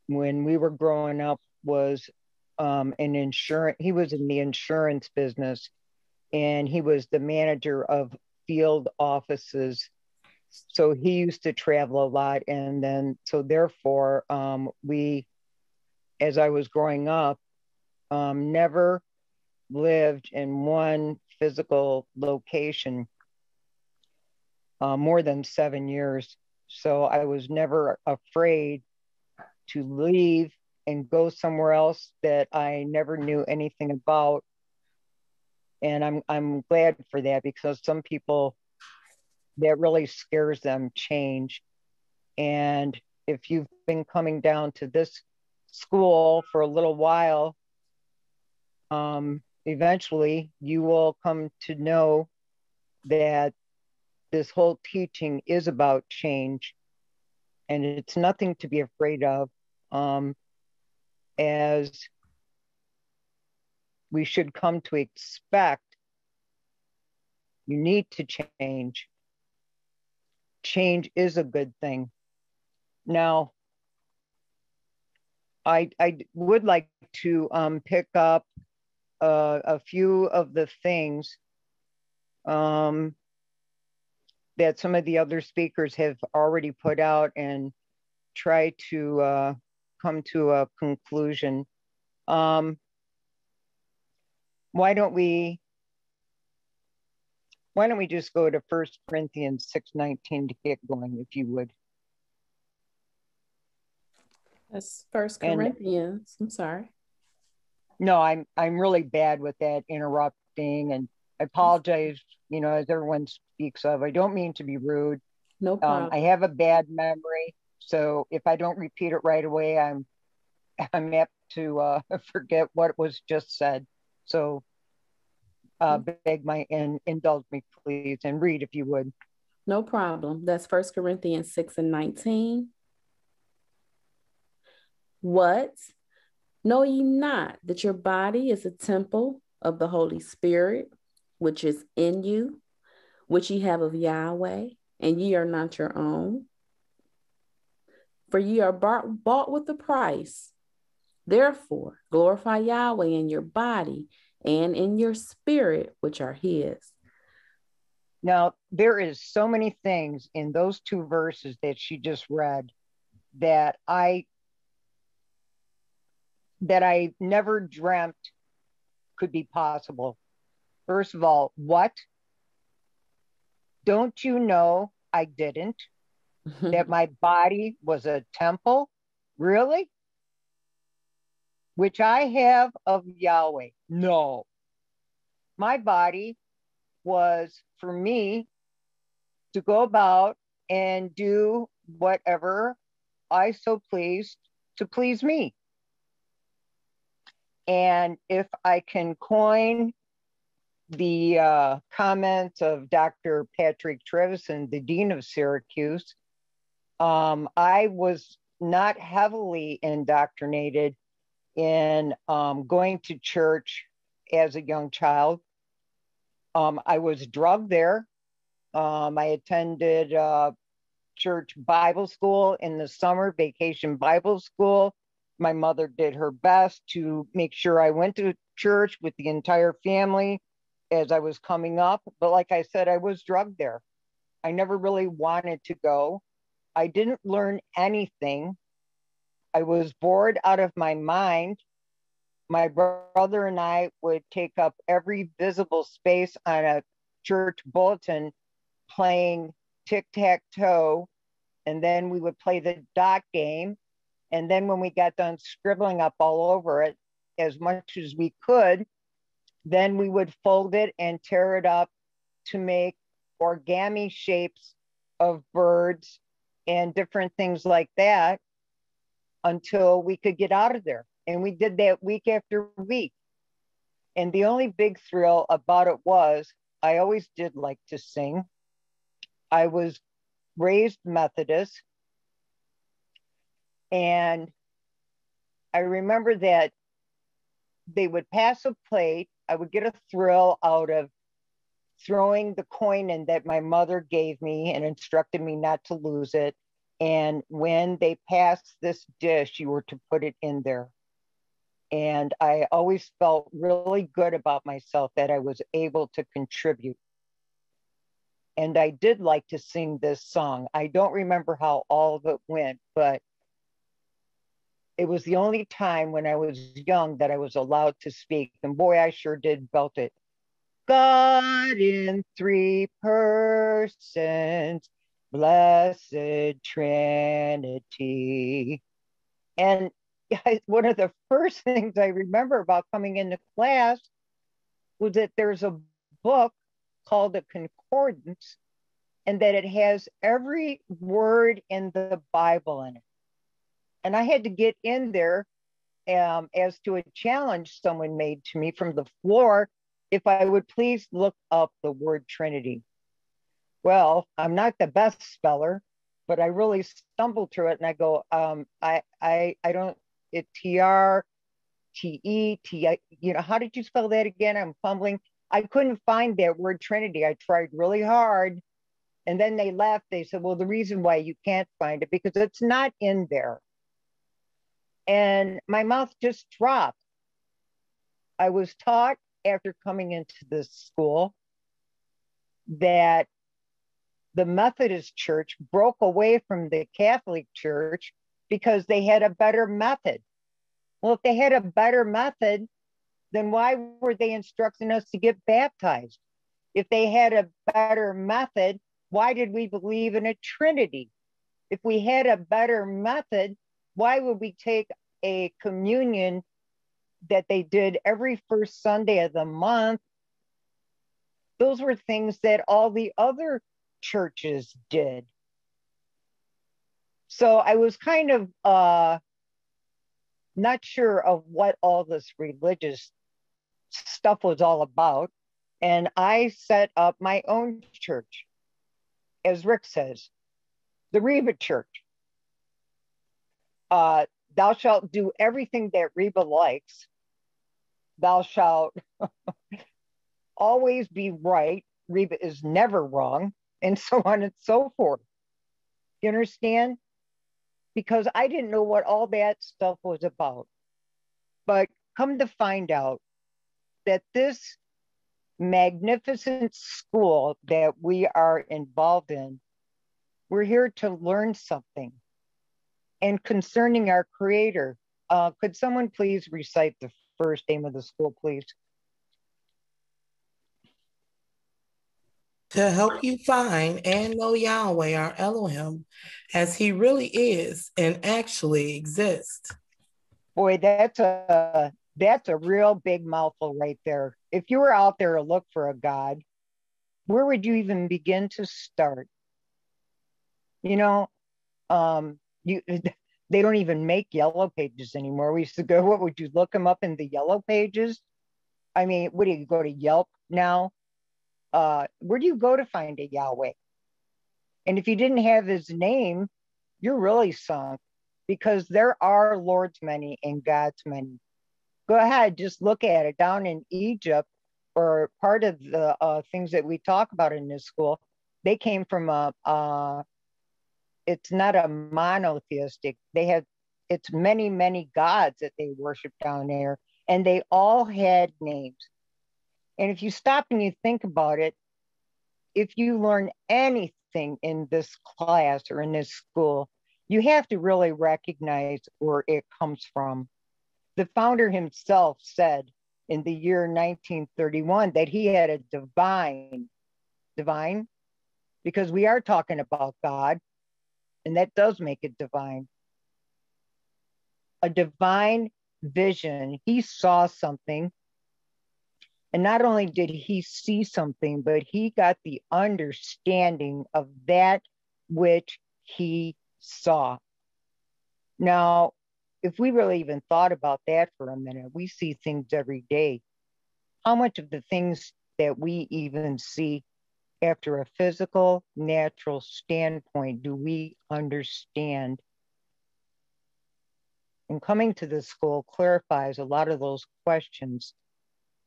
when we were growing up, was um, an insurance, he was in the insurance business and he was the manager of field offices. So he used to travel a lot. And then, so therefore, um, we, as I was growing up, um, never lived in one physical location uh, more than seven years. So I was never afraid to leave and go somewhere else that I never knew anything about. And I'm I'm glad for that because some people that really scares them change. And if you've been coming down to this school for a little while, um, eventually you will come to know that this whole teaching is about change and it's nothing to be afraid of um, as we should come to expect you need to change. Change is a good thing. Now i i would like to um, pick up uh, a few of the things um, that some of the other speakers have already put out and try to uh, come to a conclusion. Um, why don't we why don't we just go to First Corinthians 6:19 to get going, if you would? That's First Corinthians. And, I'm sorry. No, I'm I'm really bad with that interrupting, and I apologize. You know, as everyone speaks of, I don't mean to be rude. No problem. Um, I have a bad memory, so if I don't repeat it right away, I'm [laughs] I'm apt to uh, [laughs] forget what was just said. So uh, mm-hmm. beg my and indulge me, please, and read if you would. No problem. That's First Corinthians 6 and 19. What? Know ye not that your body is a temple of the Holy Spirit, which is in you, which ye have of Yahweh, and ye are not your own? For ye are bought, bought with a price. Therefore, glorify Yahweh in your body and in your spirit, which are his. Now, there is so many things in those two verses that she just read that I that I never dreamt could be possible. First of all, what? Don't you know I didn't? [laughs] that my body was a temple? Really? which I have of Yahweh. No. My body was for me to go about and do whatever I so pleased to please me. And if I can coin the uh, comments of Dr. Patrick Trevison, the Dean of Syracuse, um, I was not heavily indoctrinated in um, going to church as a young child. Um, I was drugged there. Um, I attended uh, church Bible school in the summer, vacation Bible school. My mother did her best to make sure I went to church with the entire family as I was coming up. But like I said, I was drugged there. I never really wanted to go. I didn't learn anything. I was bored out of my mind. My brother and I would take up every visible space on a church bulletin playing tic tac toe. And then we would play the dot game. And then when we got done scribbling up all over it as much as we could, then we would fold it and tear it up to make origami shapes of birds and different things like that until we could get out of there. And we did that week after week. And the only big thrill about it was I always did like to sing. I was raised Methodist. And I remember that they would pass a plate. I would get a thrill out of throwing the coin in that my mother gave me and instructed me not to lose it. And when they passed this dish, you were to put it in there. And I always felt really good about myself that I was able to contribute. And I did like to sing this song. I don't remember how all of it went, but it was the only time when I was young that I was allowed to speak. And boy, I sure did belt it. God in three persons, blessed Trinity. And [laughs] one of the first [laughs] things I remember about coming into class was that there's a book called a concordance and that it has every word in the Bible in it. And I had to get in there um, as to a challenge someone made to me from the floor if I would please look up the word Trinity. Well, I'm not the best speller, but I really stumbled through it and I go, um, I, I, I don't, it T R T E T I, you know, how did you spell that again? I'm fumbling. I couldn't find that word Trinity. I tried really hard. And then they left. They said, well, the reason why you can't find it because it's not in there. And my mouth just dropped. I was taught after coming into this school that the Methodist Church broke away from the Catholic Church because they had a better method. Well, if they had a better method, then why were they instructing us to get baptized? If they had a better method, why did we believe in a Trinity? If we had a better method, why would we take a communion that they did every first Sunday of the month? Those were things that all the other churches did. So I was kind of uh, not sure of what all this religious stuff was all about. And I set up my own church, as Rick says, the Reba Church. Uh, thou shalt do everything that Reba likes. Thou shalt [laughs] always be right. Reba is never wrong, and so on and so forth. You understand? Because I didn't know what all that stuff was about. But come to find out, that this magnificent school that we are involved in, we're here to learn something. And concerning our creator, uh, could someone please recite the first name of the school, please? To help you find and know Yahweh, our Elohim, as he really is and actually exists. Boy, that's a that's a real big mouthful right there. If you were out there to look for a God, where would you even begin to start? You know, um, you [laughs] they don't even make yellow pages anymore. We used to go, what would you look them up in the yellow pages? I mean, what do you go to Yelp now? Uh, where do you go to find a Yahweh? And if you didn't have his name, you're really sunk because there are Lord's many and God's many go ahead, just look at it. Down in Egypt, or part of the uh, things that we talk about in this school, they came from a, uh, it's not a monotheistic, they have, it's many, many gods that they worship down there, and they all had names. And if you stop and you think about it, if you learn anything in this class or in this school, you have to really recognize where it comes from the founder himself said in the year 1931 that he had a divine, divine, because we are talking about God, and that does make it divine. A divine vision. He saw something. And not only did he see something, but he got the understanding of that which he saw. Now, if we really even thought about that for a minute, we see things every day. How much of the things that we even see after a physical, natural standpoint do we understand? And coming to this school clarifies a lot of those questions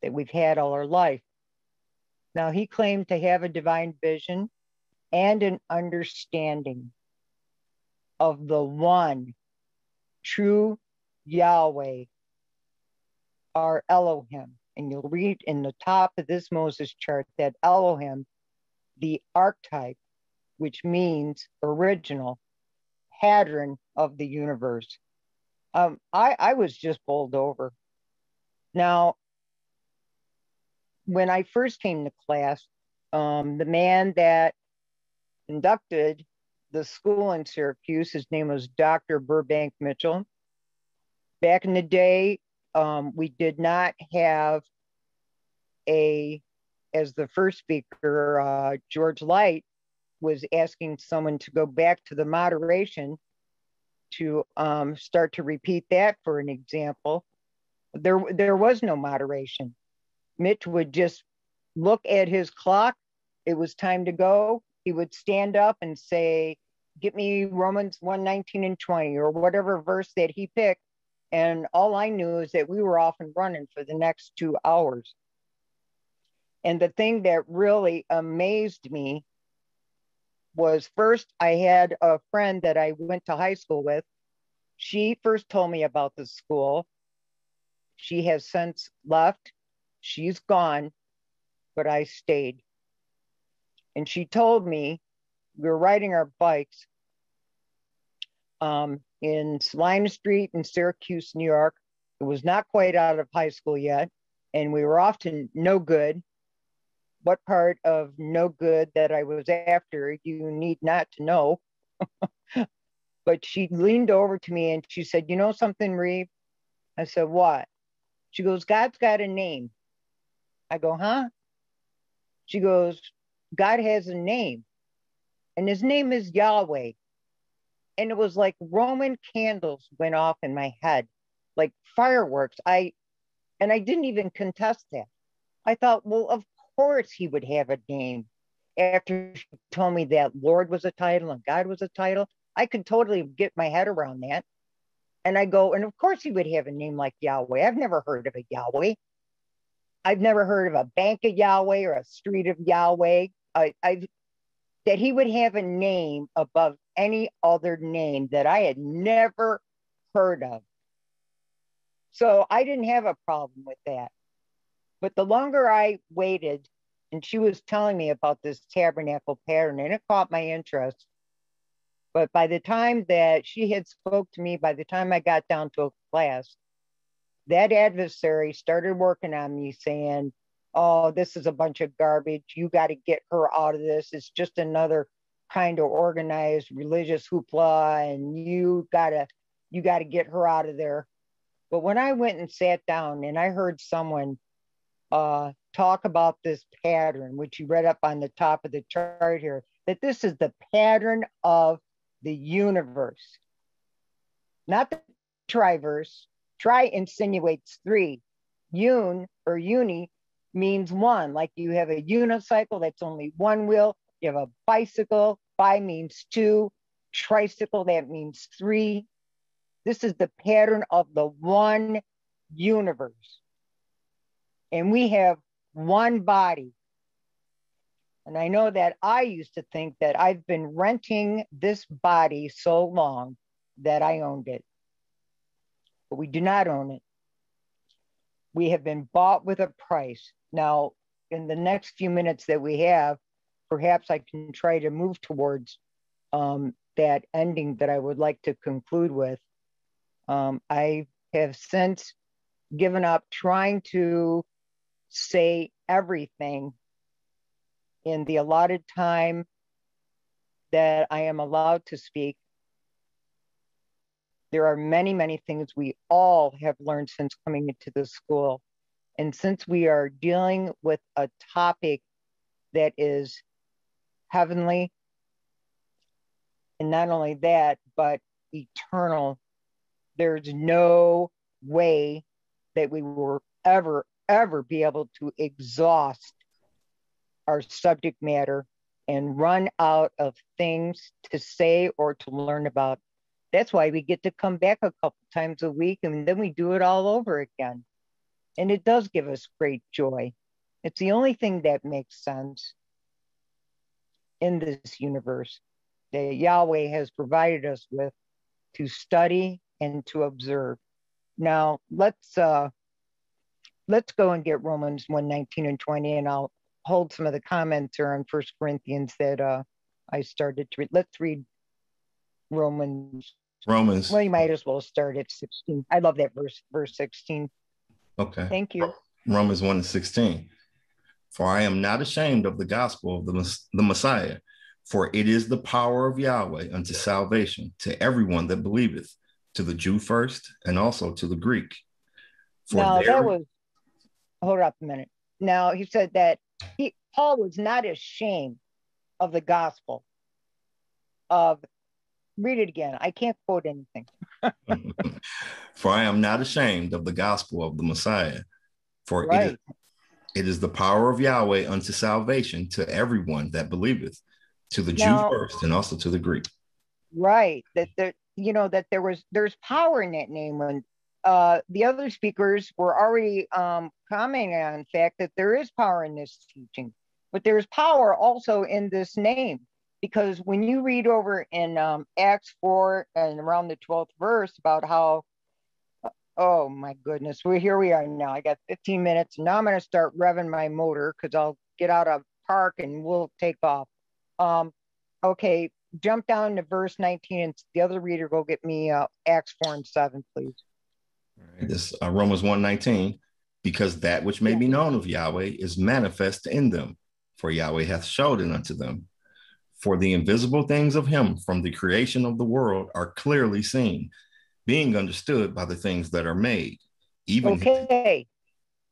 that we've had all our life. Now, he claimed to have a divine vision and an understanding of the one true Yahweh, our Elohim. And you'll read in the top of this Moses chart that Elohim, the archetype, which means original, pattern of the universe. Um, I, I was just bowled over. Now, when I first came to class, um, the man that conducted the school in Syracuse. His name was Dr. Burbank Mitchell. back in the day, um, we did not have a, as the first speaker, uh, George Light was asking someone to go back to the moderation to um, start to repeat that for an example. There, there was no moderation. Mitch would just look at his clock. It was time to go. He would stand up and say, Get me Romans 1 19 and 20, or whatever verse that he picked. And all I knew is that we were off and running for the next two hours. And the thing that really amazed me was first, I had a friend that I went to high school with. She first told me about the school. She has since left. She's gone, but I stayed. And she told me we were riding our bikes um, in Salina Street in Syracuse, New York. It was not quite out of high school yet, and we were often no good. What part of no good that I was after, you need not to know. [laughs] but she leaned over to me and she said, You know something, Reeve? I said, What? She goes, God's got a name. I go, Huh? She goes, God has a name, and his name is Yahweh. And it was like Roman candles went off in my head, like fireworks. I and I didn't even contest that. I thought, well, of course he would have a name. After she told me that Lord was a title and God was a title, I could totally get my head around that. And I go, and of course he would have a name like Yahweh. I've never heard of a Yahweh. I've never heard of a bank of Yahweh or a street of Yahweh. I, I've that he would have a name above any other name that I had never heard of. So I didn't have a problem with that. But the longer I waited, and she was telling me about this tabernacle pattern, and it caught my interest. But by the time that she had spoke to me, by the time I got down to a class, that adversary started working on me saying, oh, this is a bunch of garbage. You got to get her out of this. It's just another kind of organized religious hoopla, and you gotta you gotta get her out of there. But when I went and sat down and I heard someone uh, talk about this pattern, which you read up on the top of the chart here, that this is the pattern of the universe, not the triverse. Tri insinuates three. Un or uni means one, like you have a unicycle that's only one wheel, you have a bicycle, bi means two, tricycle, that means three. This is the pattern of the one universe. And we have one body. And I know that I used to think that I've been renting this body so long that I owned it. But we do not own it. We have been bought with a price. Now, in the next few minutes that we have, perhaps I can try to move towards um, that ending that I would like to conclude with. Um, I have since given up trying to say everything in the allotted time that I am allowed to speak. There are many, many things we all have learned since coming into the school. And since we are dealing with a topic that is heavenly, and not only that, but eternal, there's no way that we were ever, ever be able to exhaust our subject matter and run out of things to say or to learn about. That's why we get to come back a couple times a week and then we do it all over again. And it does give us great joy. It's the only thing that makes sense in this universe that Yahweh has provided us with to study and to observe. Now let's uh, let's go and get Romans 1, 19 and 20, and I'll hold some of the comments here on First Corinthians that uh, I started to read. Let's read Romans. Romans. Well, you might as well start at 16. I love that verse, verse 16. Okay. Thank you. Romans 1 and 16. For I am not ashamed of the gospel of the, the Messiah, for it is the power of Yahweh unto salvation to everyone that believeth, to the Jew first and also to the Greek. For now their... that was hold up a minute. Now he said that he Paul was not ashamed of the gospel of read it again. I can't quote anything. [laughs] for I am not ashamed of the gospel of the Messiah, for right. it, is, it is the power of Yahweh unto salvation to everyone that believeth, to the now, Jew first and also to the Greek. Right. That there, you know, that there was there's power in that name when uh, the other speakers were already um, commenting on the fact that there is power in this teaching, but there's power also in this name because when you read over in um, Acts 4 and around the 12th verse about how, oh my goodness, well, here we are now. I got 15 minutes. Now I'm going to start revving my motor because I'll get out of park and we'll take off. Um, okay, jump down to verse 19 and the other reader go get me uh, Acts 4 and 7, please. Right, this uh, Romans 119, because that which may be known of Yahweh is manifest in them, for Yahweh hath showed it unto them. For the invisible things of him from the creation of the world are clearly seen, being understood by the things that are made. Even okay.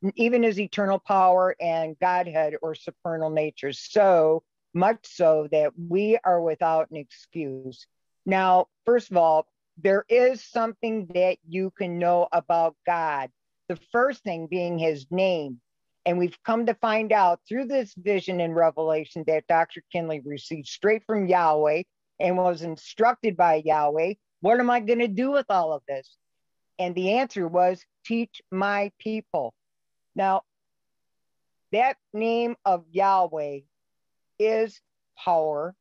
His- even his eternal power and Godhead or supernal nature. So much so that we are without an excuse. Now, first of all, there is something that you can know about God. The first thing being his name. And we've come to find out through this vision and revelation that Dr. Kinley received straight from Yahweh and was instructed by Yahweh. What am I going to do with all of this? And the answer was teach my people. Now, that name of Yahweh is power,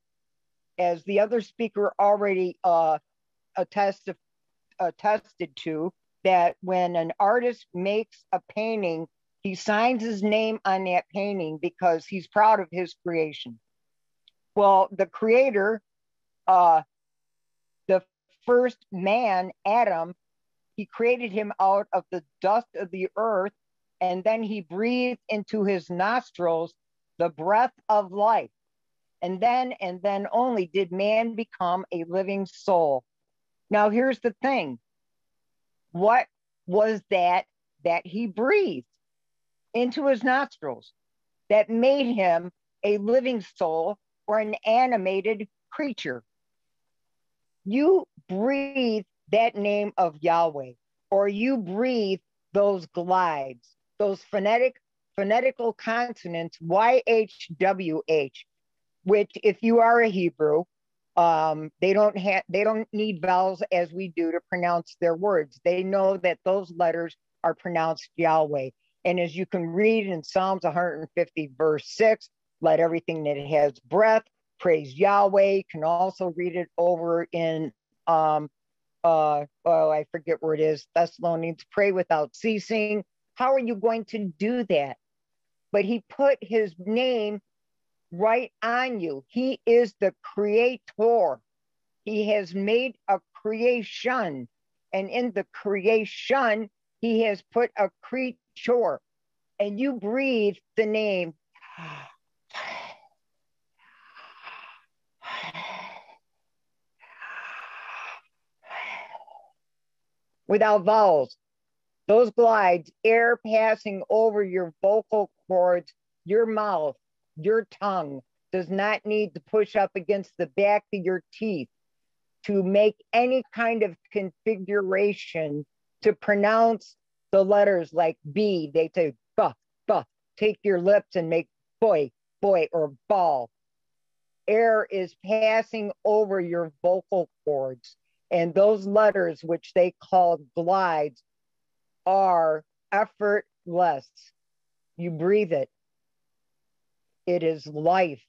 as the other speaker already uh, attested, attested to, that when an artist makes a painting he signs his name on that painting because he's proud of his creation. Well, the creator, uh, the first man, Adam, he created him out of the dust of the earth, and then he breathed into his nostrils the breath of life. And then and then only did man become a living soul. Now, here's the thing what was that that he breathed? into his nostrils that made him a living soul or an animated creature. You breathe that name of Yahweh, or you breathe those glides, those phonetic phonetical consonants YHWH, which if you are a Hebrew, um, they don't have they don't need vowels as we do to pronounce their words. They know that those letters are pronounced Yahweh. And as you can read in Psalms 150, verse 6, let everything that has breath praise Yahweh. You can also read it over in, um, uh, oh, I forget where it is, Thessalonians, pray without ceasing. How are you going to do that? But he put his name right on you. He is the creator. He has made a creation. And in the creation, he has put a creature And you breathe the name. Without vowels, those glides, air passing over your vocal cords, your mouth, your tongue does not need to push up against the back of your teeth to make any kind of configuration to pronounce the letters like B, they say buh, buh. Take your lips and make boy, boy, or ball. Air is passing over your vocal cords. And those letters, which they call glides, are effortless. You breathe it, it is life.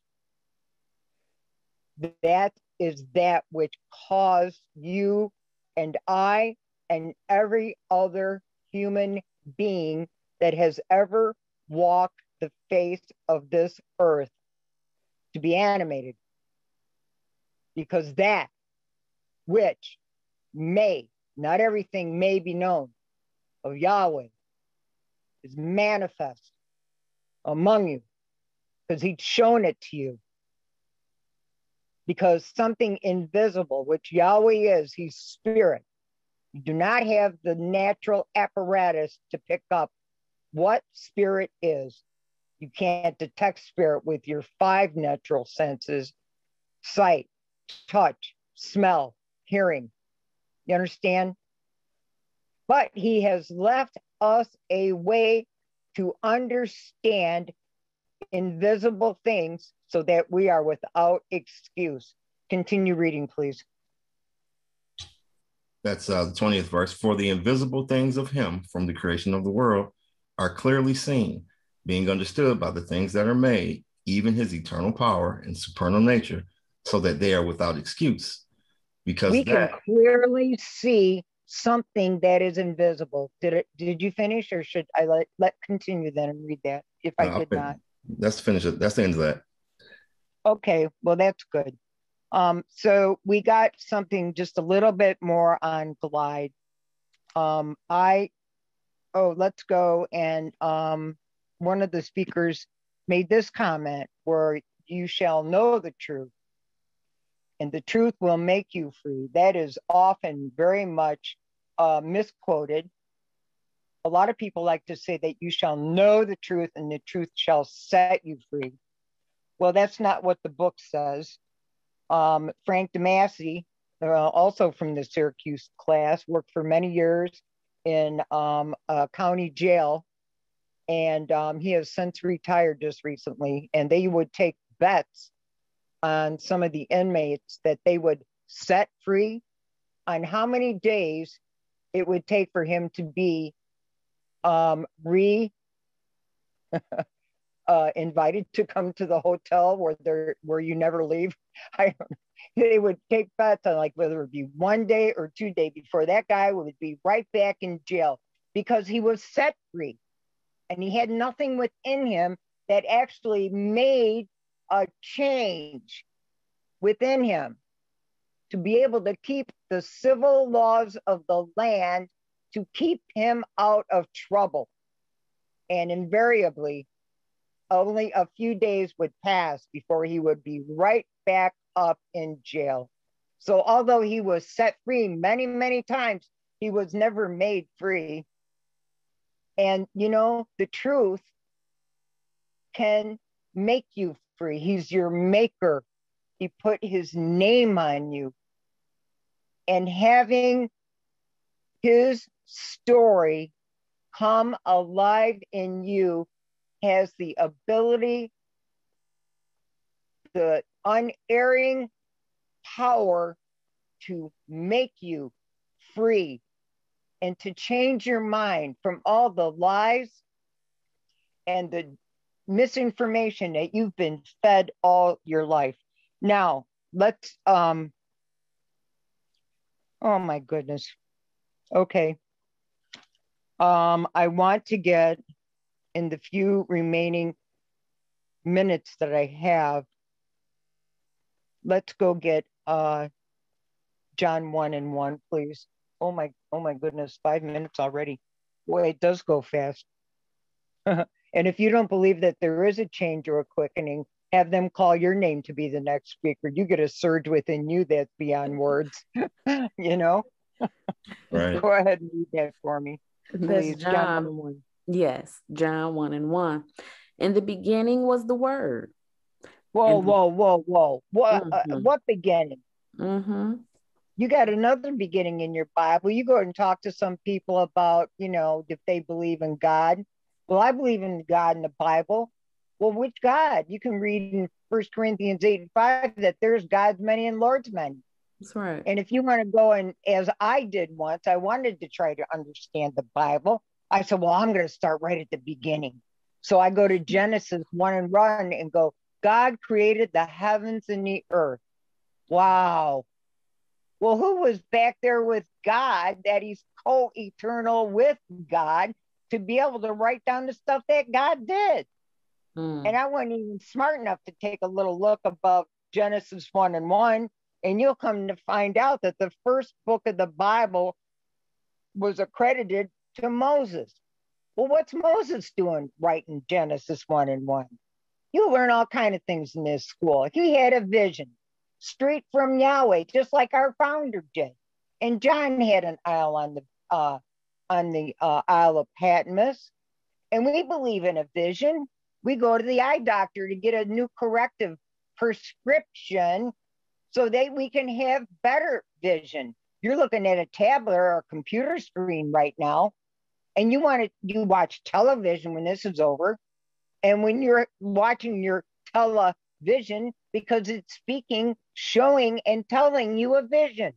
That is that which caused you and I and every other human being that has ever walked the face of this earth to be animated. Because that which may, not everything may be known of Yahweh is manifest among you because he's shown it to you. Because something invisible, which Yahweh is, he's spirit, You do not have the natural apparatus to pick up what spirit is. You can't detect spirit with your five natural senses sight, touch, smell, hearing. You understand? But he has left us a way to understand invisible things so that we are without excuse. Continue reading, please. That's uh, the 20th verse. For the invisible things of him from the creation of the world are clearly seen, being understood by the things that are made, even his eternal power and supernal nature, so that they are without excuse. Because we that, can clearly see something that is invisible. Did it did you finish or should I let let continue then and read that if I Uh, did not? That's finish it. That's the end of that. Okay, well that's good. Um, so we got something just a little bit more on glide. Um, I oh let's go and um one of the speakers made this comment where you shall know the truth and the truth will make you free. That is often very much uh, misquoted. A lot of people like to say that you shall know the truth and the truth shall set you free. Well, that's not what the book says. Um, Frank DeMasi, uh, also from the Syracuse class, worked for many years in um, a county jail. And um, he has since retired just recently. And they would take bets on some of the inmates that they would set free on how many days it would take for him to be um, re [laughs] uh, invited to come to the hotel where they're where you never leave. [laughs] I they would take bets on like whether it be one day or two day before that guy would be right back in jail because he was set free and he had nothing within him that actually made a change within him to be able to keep the civil laws of the land to keep him out of trouble. And invariably, only a few days would pass before he would be right back up in jail. So, although he was set free many, many times, he was never made free. And, you know, the truth can make you free. He's your maker. He put his name on you. And having his story come alive in you has the ability, the unerring power to make you free and to change your mind from all the lies and the misinformation that you've been fed all your life. Now, let's um oh my goodness. Okay. Um I want to get in the few remaining minutes that I have let's go get uh John 1 and 1 please. Oh my oh my goodness, 5 minutes already. Boy, it does go fast. [laughs] And if you don't believe that there is a change or a quickening, have them call your name to be the next speaker. You get a surge within you that's beyond words, [laughs] you know? Right. Go ahead and read that for me. That's Please, John. one one. Yes, John 1 and 1. In the beginning was the word. Whoa, And- whoa, whoa, whoa. What, uh, Mhm. what beginning? Mm-hmm. You got another beginning in your Bible. You go and talk to some people about, you know, if they believe in God. Well, I believe in God in the Bible. Well, which God? You can read in First Corinthians 8 and 5 that there's God's many and Lord's many. That's right. And if you want to go and, as I did once, I wanted to try to understand the Bible. I said, well, I'm going to start right at the beginning. So I go to Genesis 1 and run and go, God created the heavens and the earth. Wow. Well, who was back there with God that he's co eternal with God to be able to write down the stuff that God did? Mm. And I wasn't even smart enough to take a little look above Genesis 1 and 1. And you'll come to find out that the first book of the Bible was accredited to Moses. Well, what's Moses doing writing Genesis 1 and 1? You learn all kind of things in this school. He had a vision straight from Yahweh, just like our founder did. and John had an Isle on the uh, on the uh, Isle of Patmos, and we believe in a vision. We go to the eye doctor to get a new corrective prescription so that we can have better vision. You're looking at a tablet or a computer screen right now, and you want to you watch television when this is over, and when you're watching your television because it's speaking, showing, and telling you a vision.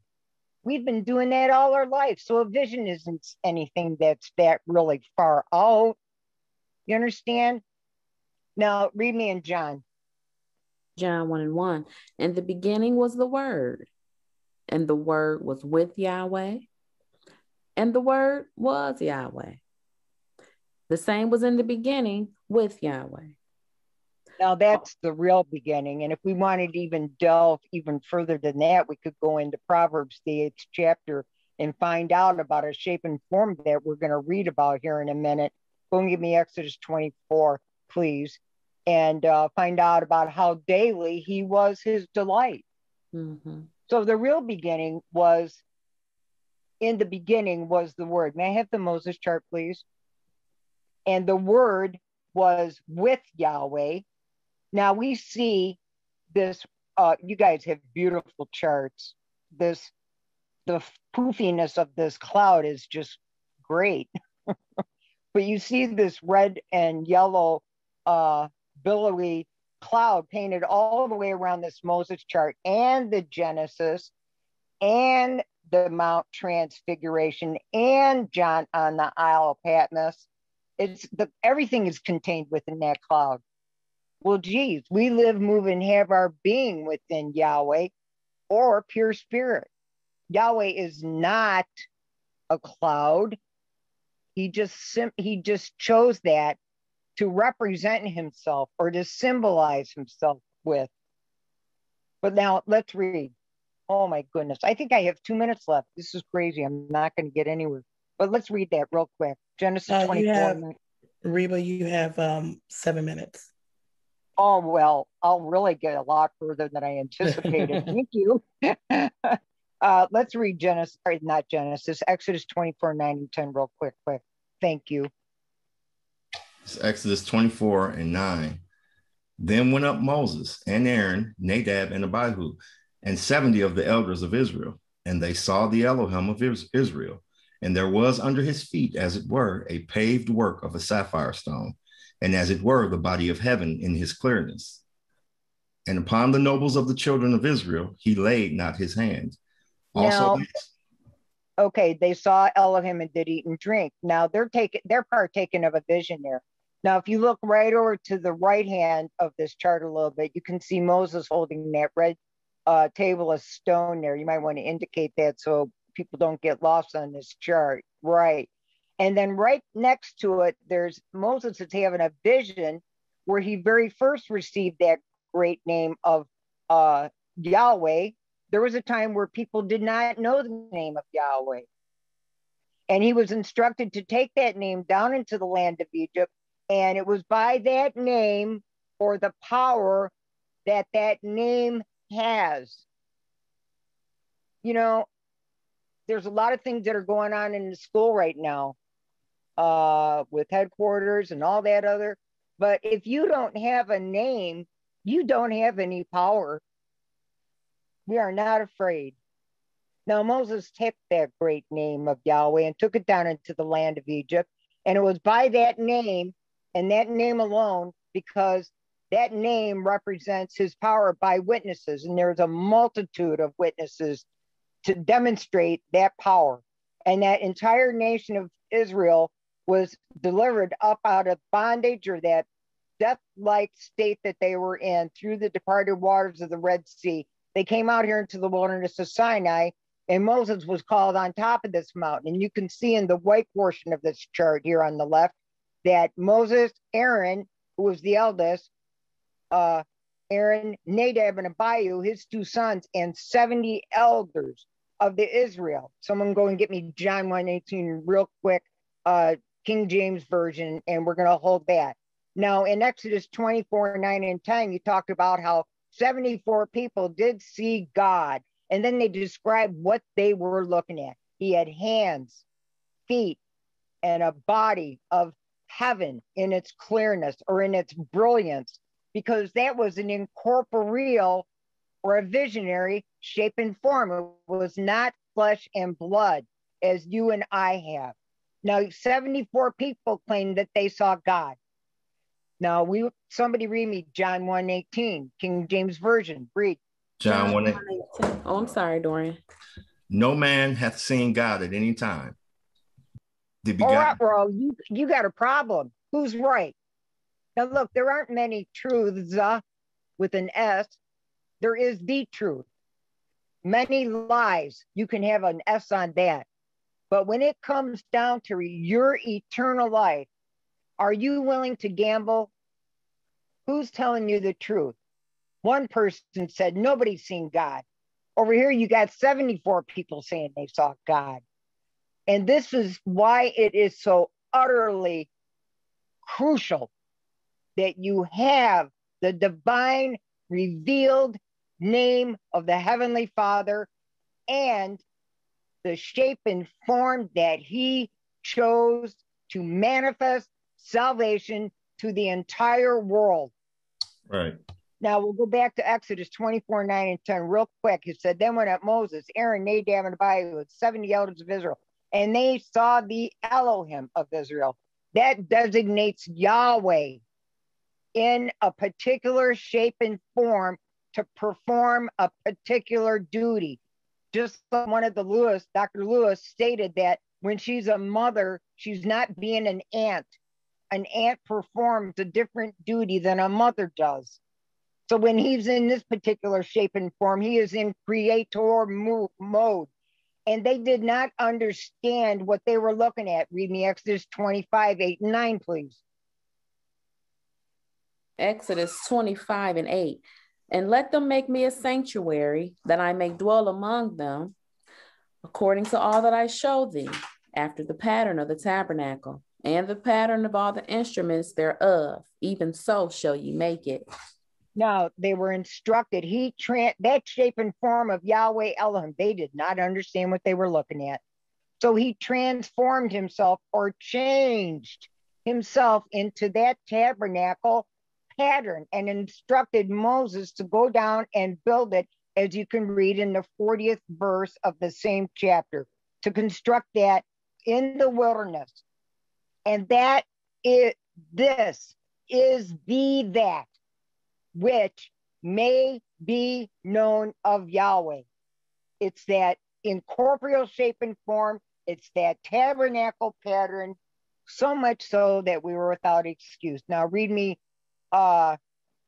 We've been doing that all our life. So a vision isn't anything that's that really far out. You understand? Now read me in John. John 1 and 1. In the beginning was the Word, and the Word was with Yahweh, and the Word was Yahweh. The same was in the beginning with Yahweh. Now that's the real beginning. And if we wanted to even delve even further than that, we could go into Proverbs, the eighth chapter, and find out about a shape and form that we're going to read about here in a minute. Go and give me Exodus 24, please, and uh, find out about how daily he was his delight. Mm-hmm. So the real beginning was, in the beginning was the word. May I have the Moses chart, please? And the word was with Yahweh now we see this, uh, you guys have beautiful charts. This, the poofiness of this cloud is just great. [laughs] but you see this red and yellow uh, billowy cloud painted all the way around this Moses chart and the Genesis and the Mount Transfiguration and John on the Isle of Patmos. It's the everything is contained within that cloud. Well, geez, we live, move, and have our being within Yahweh or pure spirit. Yahweh is not a cloud. He just sim- he just chose that to represent himself or to symbolize himself with. But now let's read. Oh my goodness. I think I have two minutes left. This is crazy. I'm not going to get anywhere. But let's read that real quick. Genesis uh, 24. Have, Reba, you have um, seven minutes. Oh, well, I'll really get a lot further than I anticipated. [laughs] Thank you. [laughs] uh, let's read Genesis, or not Genesis, Exodus 24, 9 and 10, real quick, quick. Thank you. It's Exodus 24 and 9. Then went up Moses and Aaron, Nadab and Abihu, and 70 of the elders of Israel, and they saw the Elohim of Israel. And there was under his feet, as it were, a paved work of a sapphire stone and as it were, the body of heaven in his clearness. And upon the nobles of the children of Israel, he laid not his hand. Also, now, okay, they saw Elohim and did eat and drink. Now they're taking they're partaking of a vision there. Now, if you look right over to the right hand of this chart a little bit, you can see Moses holding that red uh, table of stone there. You might want to indicate that so people don't get lost on this chart. Right. And then right next to it, there's Moses is having a vision where he very first received that great name of uh, Yahweh. There was a time where people did not know the name of Yahweh. And he was instructed to take that name down into the land of Egypt. And it was by that name or the power that that name has. You know, there's a lot of things that are going on in the school right now uh, with headquarters and all that other. But if you don't have a name, you don't have any power. We are not afraid. Now, Moses took that great name of Yahweh and took it down into the land of Egypt. And it was by that name and that name alone, because that name represents his power by witnesses. And there's a multitude of witnesses to demonstrate that power. And that entire nation of Israel was delivered up out of bondage or that death like state that they were in through the departed waters of the Red Sea. They came out here into the wilderness of Sinai, and Moses was called on top of this mountain. And you can see in the white portion of this chart here on the left that Moses, Aaron, who was the eldest, uh, Aaron, Nadab, and Abihu, his two sons, and 70 elders of the Israel. Someone go and get me John 118 real quick. Uh, King James Version, and we're going to hold that. Now, in Exodus 24, 9, and 10, you talked about how 74 people did see God. And then they described what they were looking at. He had hands, feet, and a body of heaven in its clearness or in its brilliance, because that was an incorporeal or a visionary shape and form. It was not flesh and blood as you and I have. Now, 74 people claim that they saw God. Now, we somebody read me John 1 18, King James Version. Read. John 1 18. Oh, I'm sorry, Dorian. No man hath seen God at any time. Begotten. All right, bro, you, you got a problem. Who's right? Now, look, there aren't many truths uh, with an S. There is the truth. Many lies. You can have an S on that. But when it comes down to your eternal life, are you willing to gamble? Who's telling you the truth? One person said, Nobody's seen God. Over here, you got 74 people saying they saw God. And this is why it is so utterly crucial that you have the divine revealed name of the Heavenly Father and the shape and form that He chose to manifest salvation to the entire world. Right. Now we'll go back to Exodus 24, 9 and 10 real quick. It said, Then went up Moses, Aaron, Nadab, and Abihu with 70 elders of Israel, and they saw the Elohim of Israel. That designates Yahweh in a particular shape and form to perform a particular duty. Just like one of the Lewis, Dr. Lewis stated that when she's a mother, she's not being an aunt an aunt performs a different duty than a mother does. So when he's in this particular shape and form, he is in creator mo- mode. And they did not understand what they were looking at. Read me Exodus 25, 8 and 9, please. Exodus 25 and 8. And let them make me a sanctuary that I may dwell among them, according to all that I show thee, after the pattern of the tabernacle and the pattern of all the instruments thereof. Even so shall ye make it. Now they were instructed. He tra- that shape and form of Yahweh Elohim. They did not understand what they were looking at. So he transformed himself or changed himself into that tabernacle pattern and instructed Moses to go down and build it, as you can read in the 40th verse of the same chapter, to construct that in the wilderness and that is this is the that which may be known of Yahweh. It's that incorporeal shape and form, it's that tabernacle pattern, so much so that we were without excuse. Now read me uh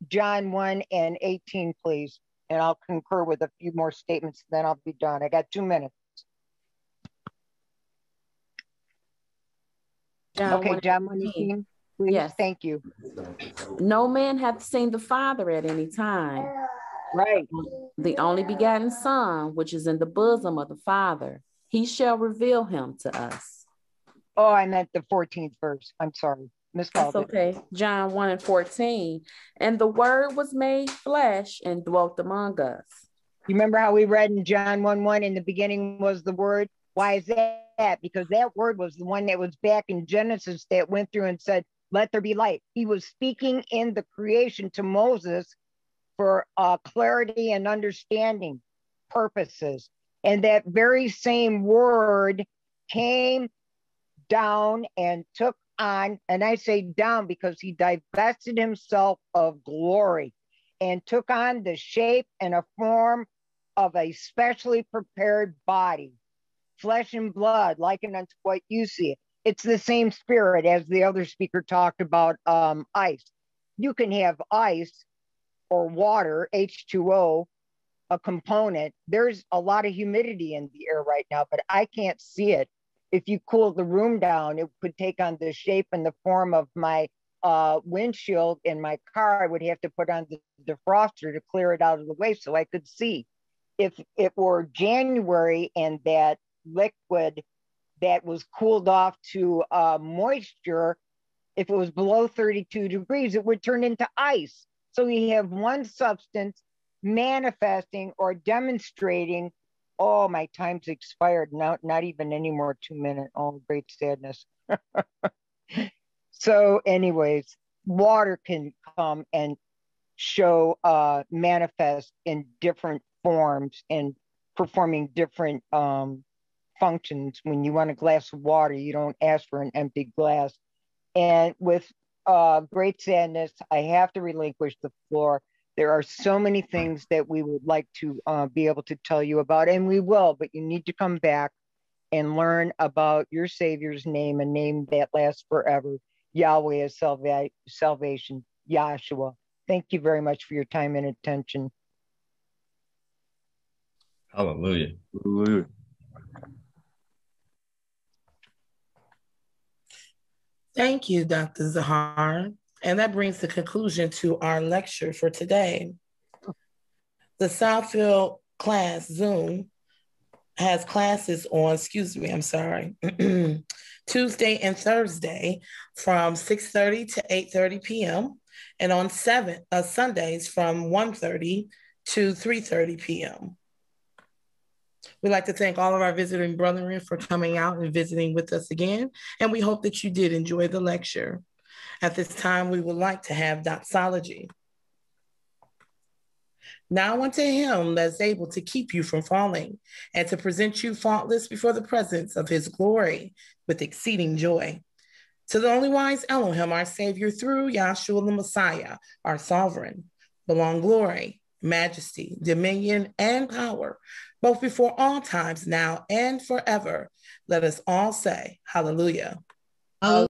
John 1 and 18, please, and I'll concur with a few more statements, then I'll be done. I got two minutes. John okay, John 118. Please, yes. thank you. No man hath seen the Father at any time. Right. The only begotten Son, which is in the bosom of the Father, he shall reveal him to us. Oh, I meant the 14th verse. I'm sorry. That's okay. John 1 and 14. And the word was made flesh and dwelt among us. You remember how we read in John 1 1 in the beginning was the word? Why is that? Because that word was the one that was back in Genesis that went through and said, Let there be light. He was speaking in the creation to Moses for uh, clarity and understanding purposes. And that very same word came down and took on, and I say down because he divested himself of glory and took on the shape and a form of a specially prepared body flesh and blood, likened unto what you see. It's the same spirit as the other speaker talked about um, ice. You can have ice or water, H2O, a component. There's a lot of humidity in the air right now, but I can't see it. If you cool the room down, it could take on the shape and the form of my uh, windshield in my car. I would have to put on the defroster to clear it out of the way so I could see. If it were January and that liquid that was cooled off to uh, moisture, if it was below 32 degrees, it would turn into ice. So you have one substance manifesting or demonstrating. Oh, my time's expired. Now, not even any more two minute. Oh, great sadness. [laughs] so, anyways, water can come and show uh manifest in different forms and performing different um functions when you want a glass of water you don't ask for an empty glass and with uh great sadness i have to relinquish the floor there are so many things that we would like to uh, be able to tell you about and we will but you need to come back and learn about your savior's name a name that lasts forever yahweh is salva- salvation yahshua Thank you very much for your time and attention. Hallelujah. Hallelujah. Thank you, Dr. Zahar. And that brings the conclusion to our lecture for today. The Southfield class Zoom has classes on, excuse me, I'm sorry, [clears throat] Tuesday and Thursday from 6.30 to 8.30 p.m and on seven uh, Sundays from 1.30 to 3.30 p.m. We'd like to thank all of our visiting brethren for coming out and visiting with us again, and we hope that you did enjoy the lecture. At this time, we would like to have doxology. Now unto him that's able to keep you from falling and to present you faultless before the presence of his glory with exceeding joy. To the only wise Elohim, our Savior, through Yahshua the Messiah, our sovereign, belong glory, majesty, dominion, and power, both before all times, now and forever. Let us all say, Hallelujah. Hallelujah.